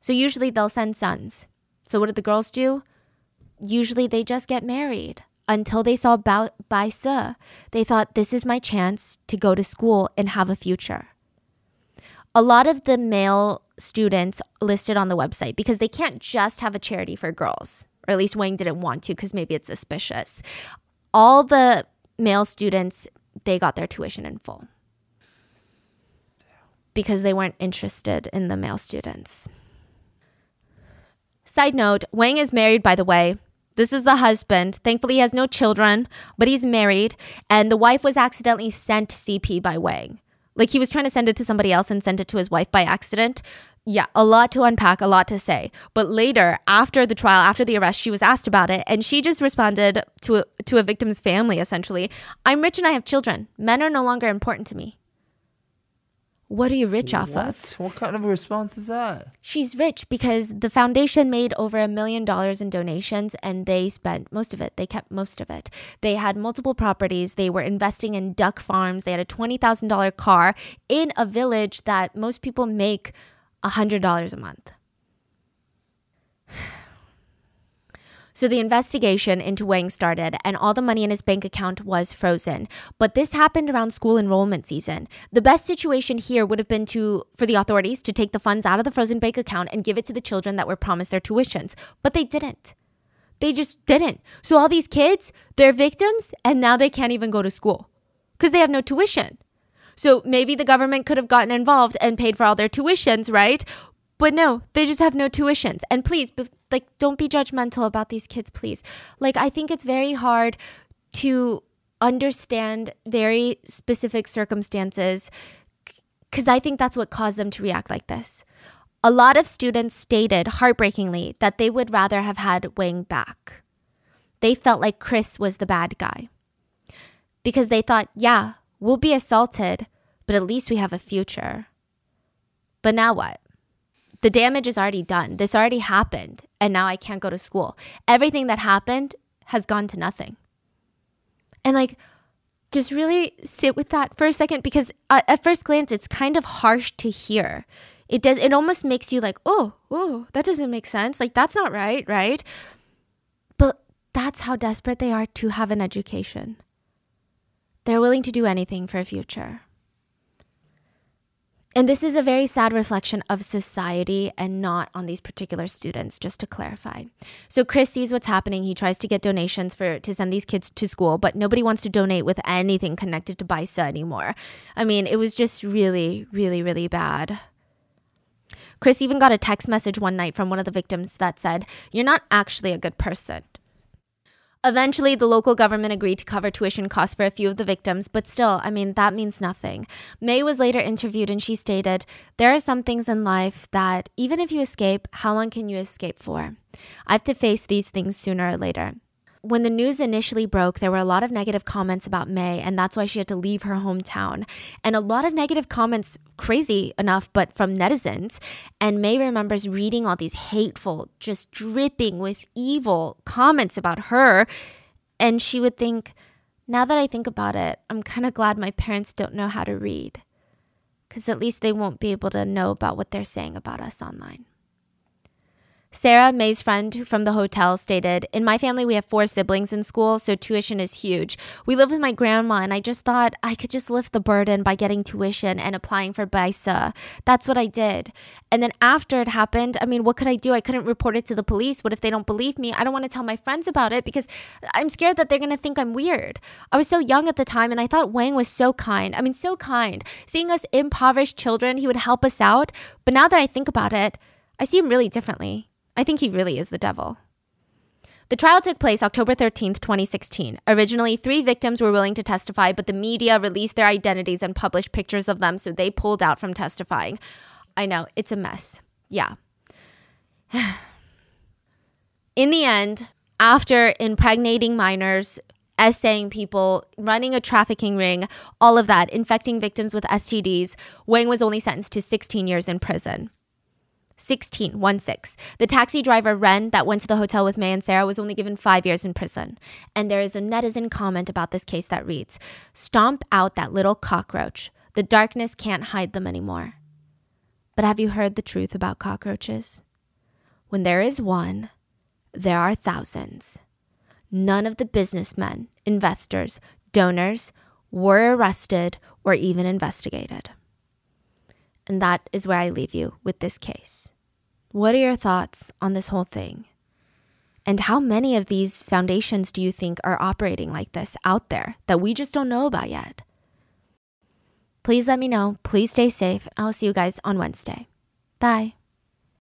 So usually they'll send sons. So what did the girls do? Usually they just get married until they saw Bai Se. They thought, this is my chance to go to school and have a future. A lot of the male students listed on the website because they can't just have a charity for girls, or at least Wang didn't want to because maybe it's suspicious. All the male students, they got their tuition in full because they weren't interested in the male students. Side note Wang is married, by the way. This is the husband. Thankfully, he has no children, but he's married. And the wife was accidentally sent CP by Wang. Like he was trying to send it to somebody else and sent it to his wife by accident. Yeah, a lot to unpack, a lot to say. But later, after the trial, after the arrest, she was asked about it and she just responded to a, to a victim's family essentially, "I'm rich and I have children. Men are no longer important to me." What are you rich off what? of? What kind of a response is that? She's rich because the foundation made over a million dollars in donations and they spent most of it. They kept most of it. They had multiple properties. They were investing in duck farms. They had a $20,000 car in a village that most people make $100 a month. So the investigation into Wang started, and all the money in his bank account was frozen. But this happened around school enrollment season. The best situation here would have been to for the authorities to take the funds out of the frozen bank account and give it to the children that were promised their tuitions. But they didn't. They just didn't. So all these kids, they're victims, and now they can't even go to school because they have no tuition. So maybe the government could have gotten involved and paid for all their tuitions, right? But no, they just have no tuitions. And please, like, don't be judgmental about these kids, please. Like, I think it's very hard to understand very specific circumstances because I think that's what caused them to react like this. A lot of students stated heartbreakingly that they would rather have had Wang back. They felt like Chris was the bad guy because they thought, yeah, we'll be assaulted, but at least we have a future. But now what? The damage is already done. This already happened, and now I can't go to school. Everything that happened has gone to nothing. And like, just really sit with that for a second because uh, at first glance, it's kind of harsh to hear. It does. It almost makes you like, oh, oh, that doesn't make sense. Like that's not right, right? But that's how desperate they are to have an education. They're willing to do anything for a future. And this is a very sad reflection of society and not on these particular students, just to clarify. So Chris sees what's happening. He tries to get donations for to send these kids to school, but nobody wants to donate with anything connected to Bai Se anymore. I mean, it was just really, really, really bad. Chris even got a text message one night from one of the victims that said, You're not actually a good person. Eventually, the local government agreed to cover tuition costs for a few of the victims, but still, I mean, that means nothing. May was later interviewed and she stated, There are some things in life that, even if you escape, how long can you escape for? I have to face these things sooner or later when the news initially broke, there were a lot of negative comments about May, and that's why she had to leave her hometown. And a lot of negative comments, crazy enough, but from netizens. And May remembers reading all these hateful, just dripping with evil comments about her. And she would think, now that I think about it, I'm kind of glad my parents don't know how to read. Because at least they won't be able to know about what they're saying about us online. Sarah, May's friend from the hotel, stated In my family, we have four siblings in school, so tuition is huge. We live with my grandma, and I just thought I could just lift the burden by getting tuition and applying for BISA. That's what I did. And then after it happened, I mean, what could I do? I couldn't report it to the police. What if they don't believe me? I don't want to tell my friends about it because I'm scared that they're going to think I'm weird. I was so young at the time, and I thought Wang was so kind. I mean, so kind. Seeing us impoverished children, he would help us out. But now that I think about it, I see him really differently. I think he really is the devil. The trial took place October 13th, 2016. Originally, three victims were willing to testify, but the media released their identities and published pictures of them, so they pulled out from testifying. I know, it's a mess. Yeah. In the end, after impregnating minors, essaying people, running a trafficking ring, all of that, infecting victims with STDs, Wang was only sentenced to 16 years in prison. 16, 1 6. The taxi driver Ren that went to the hotel with May and Sarah was only given five years in prison. And there is a netizen comment about this case that reads Stomp out that little cockroach. The darkness can't hide them anymore. But have you heard the truth about cockroaches? When there is one, there are thousands. None of the businessmen, investors, donors were arrested or even investigated. And that is where I leave you with this case. What are your thoughts on this whole thing? And how many of these foundations do you think are operating like this out there that we just don't know about yet? Please let me know. Please stay safe. I'll see you guys on Wednesday. Bye.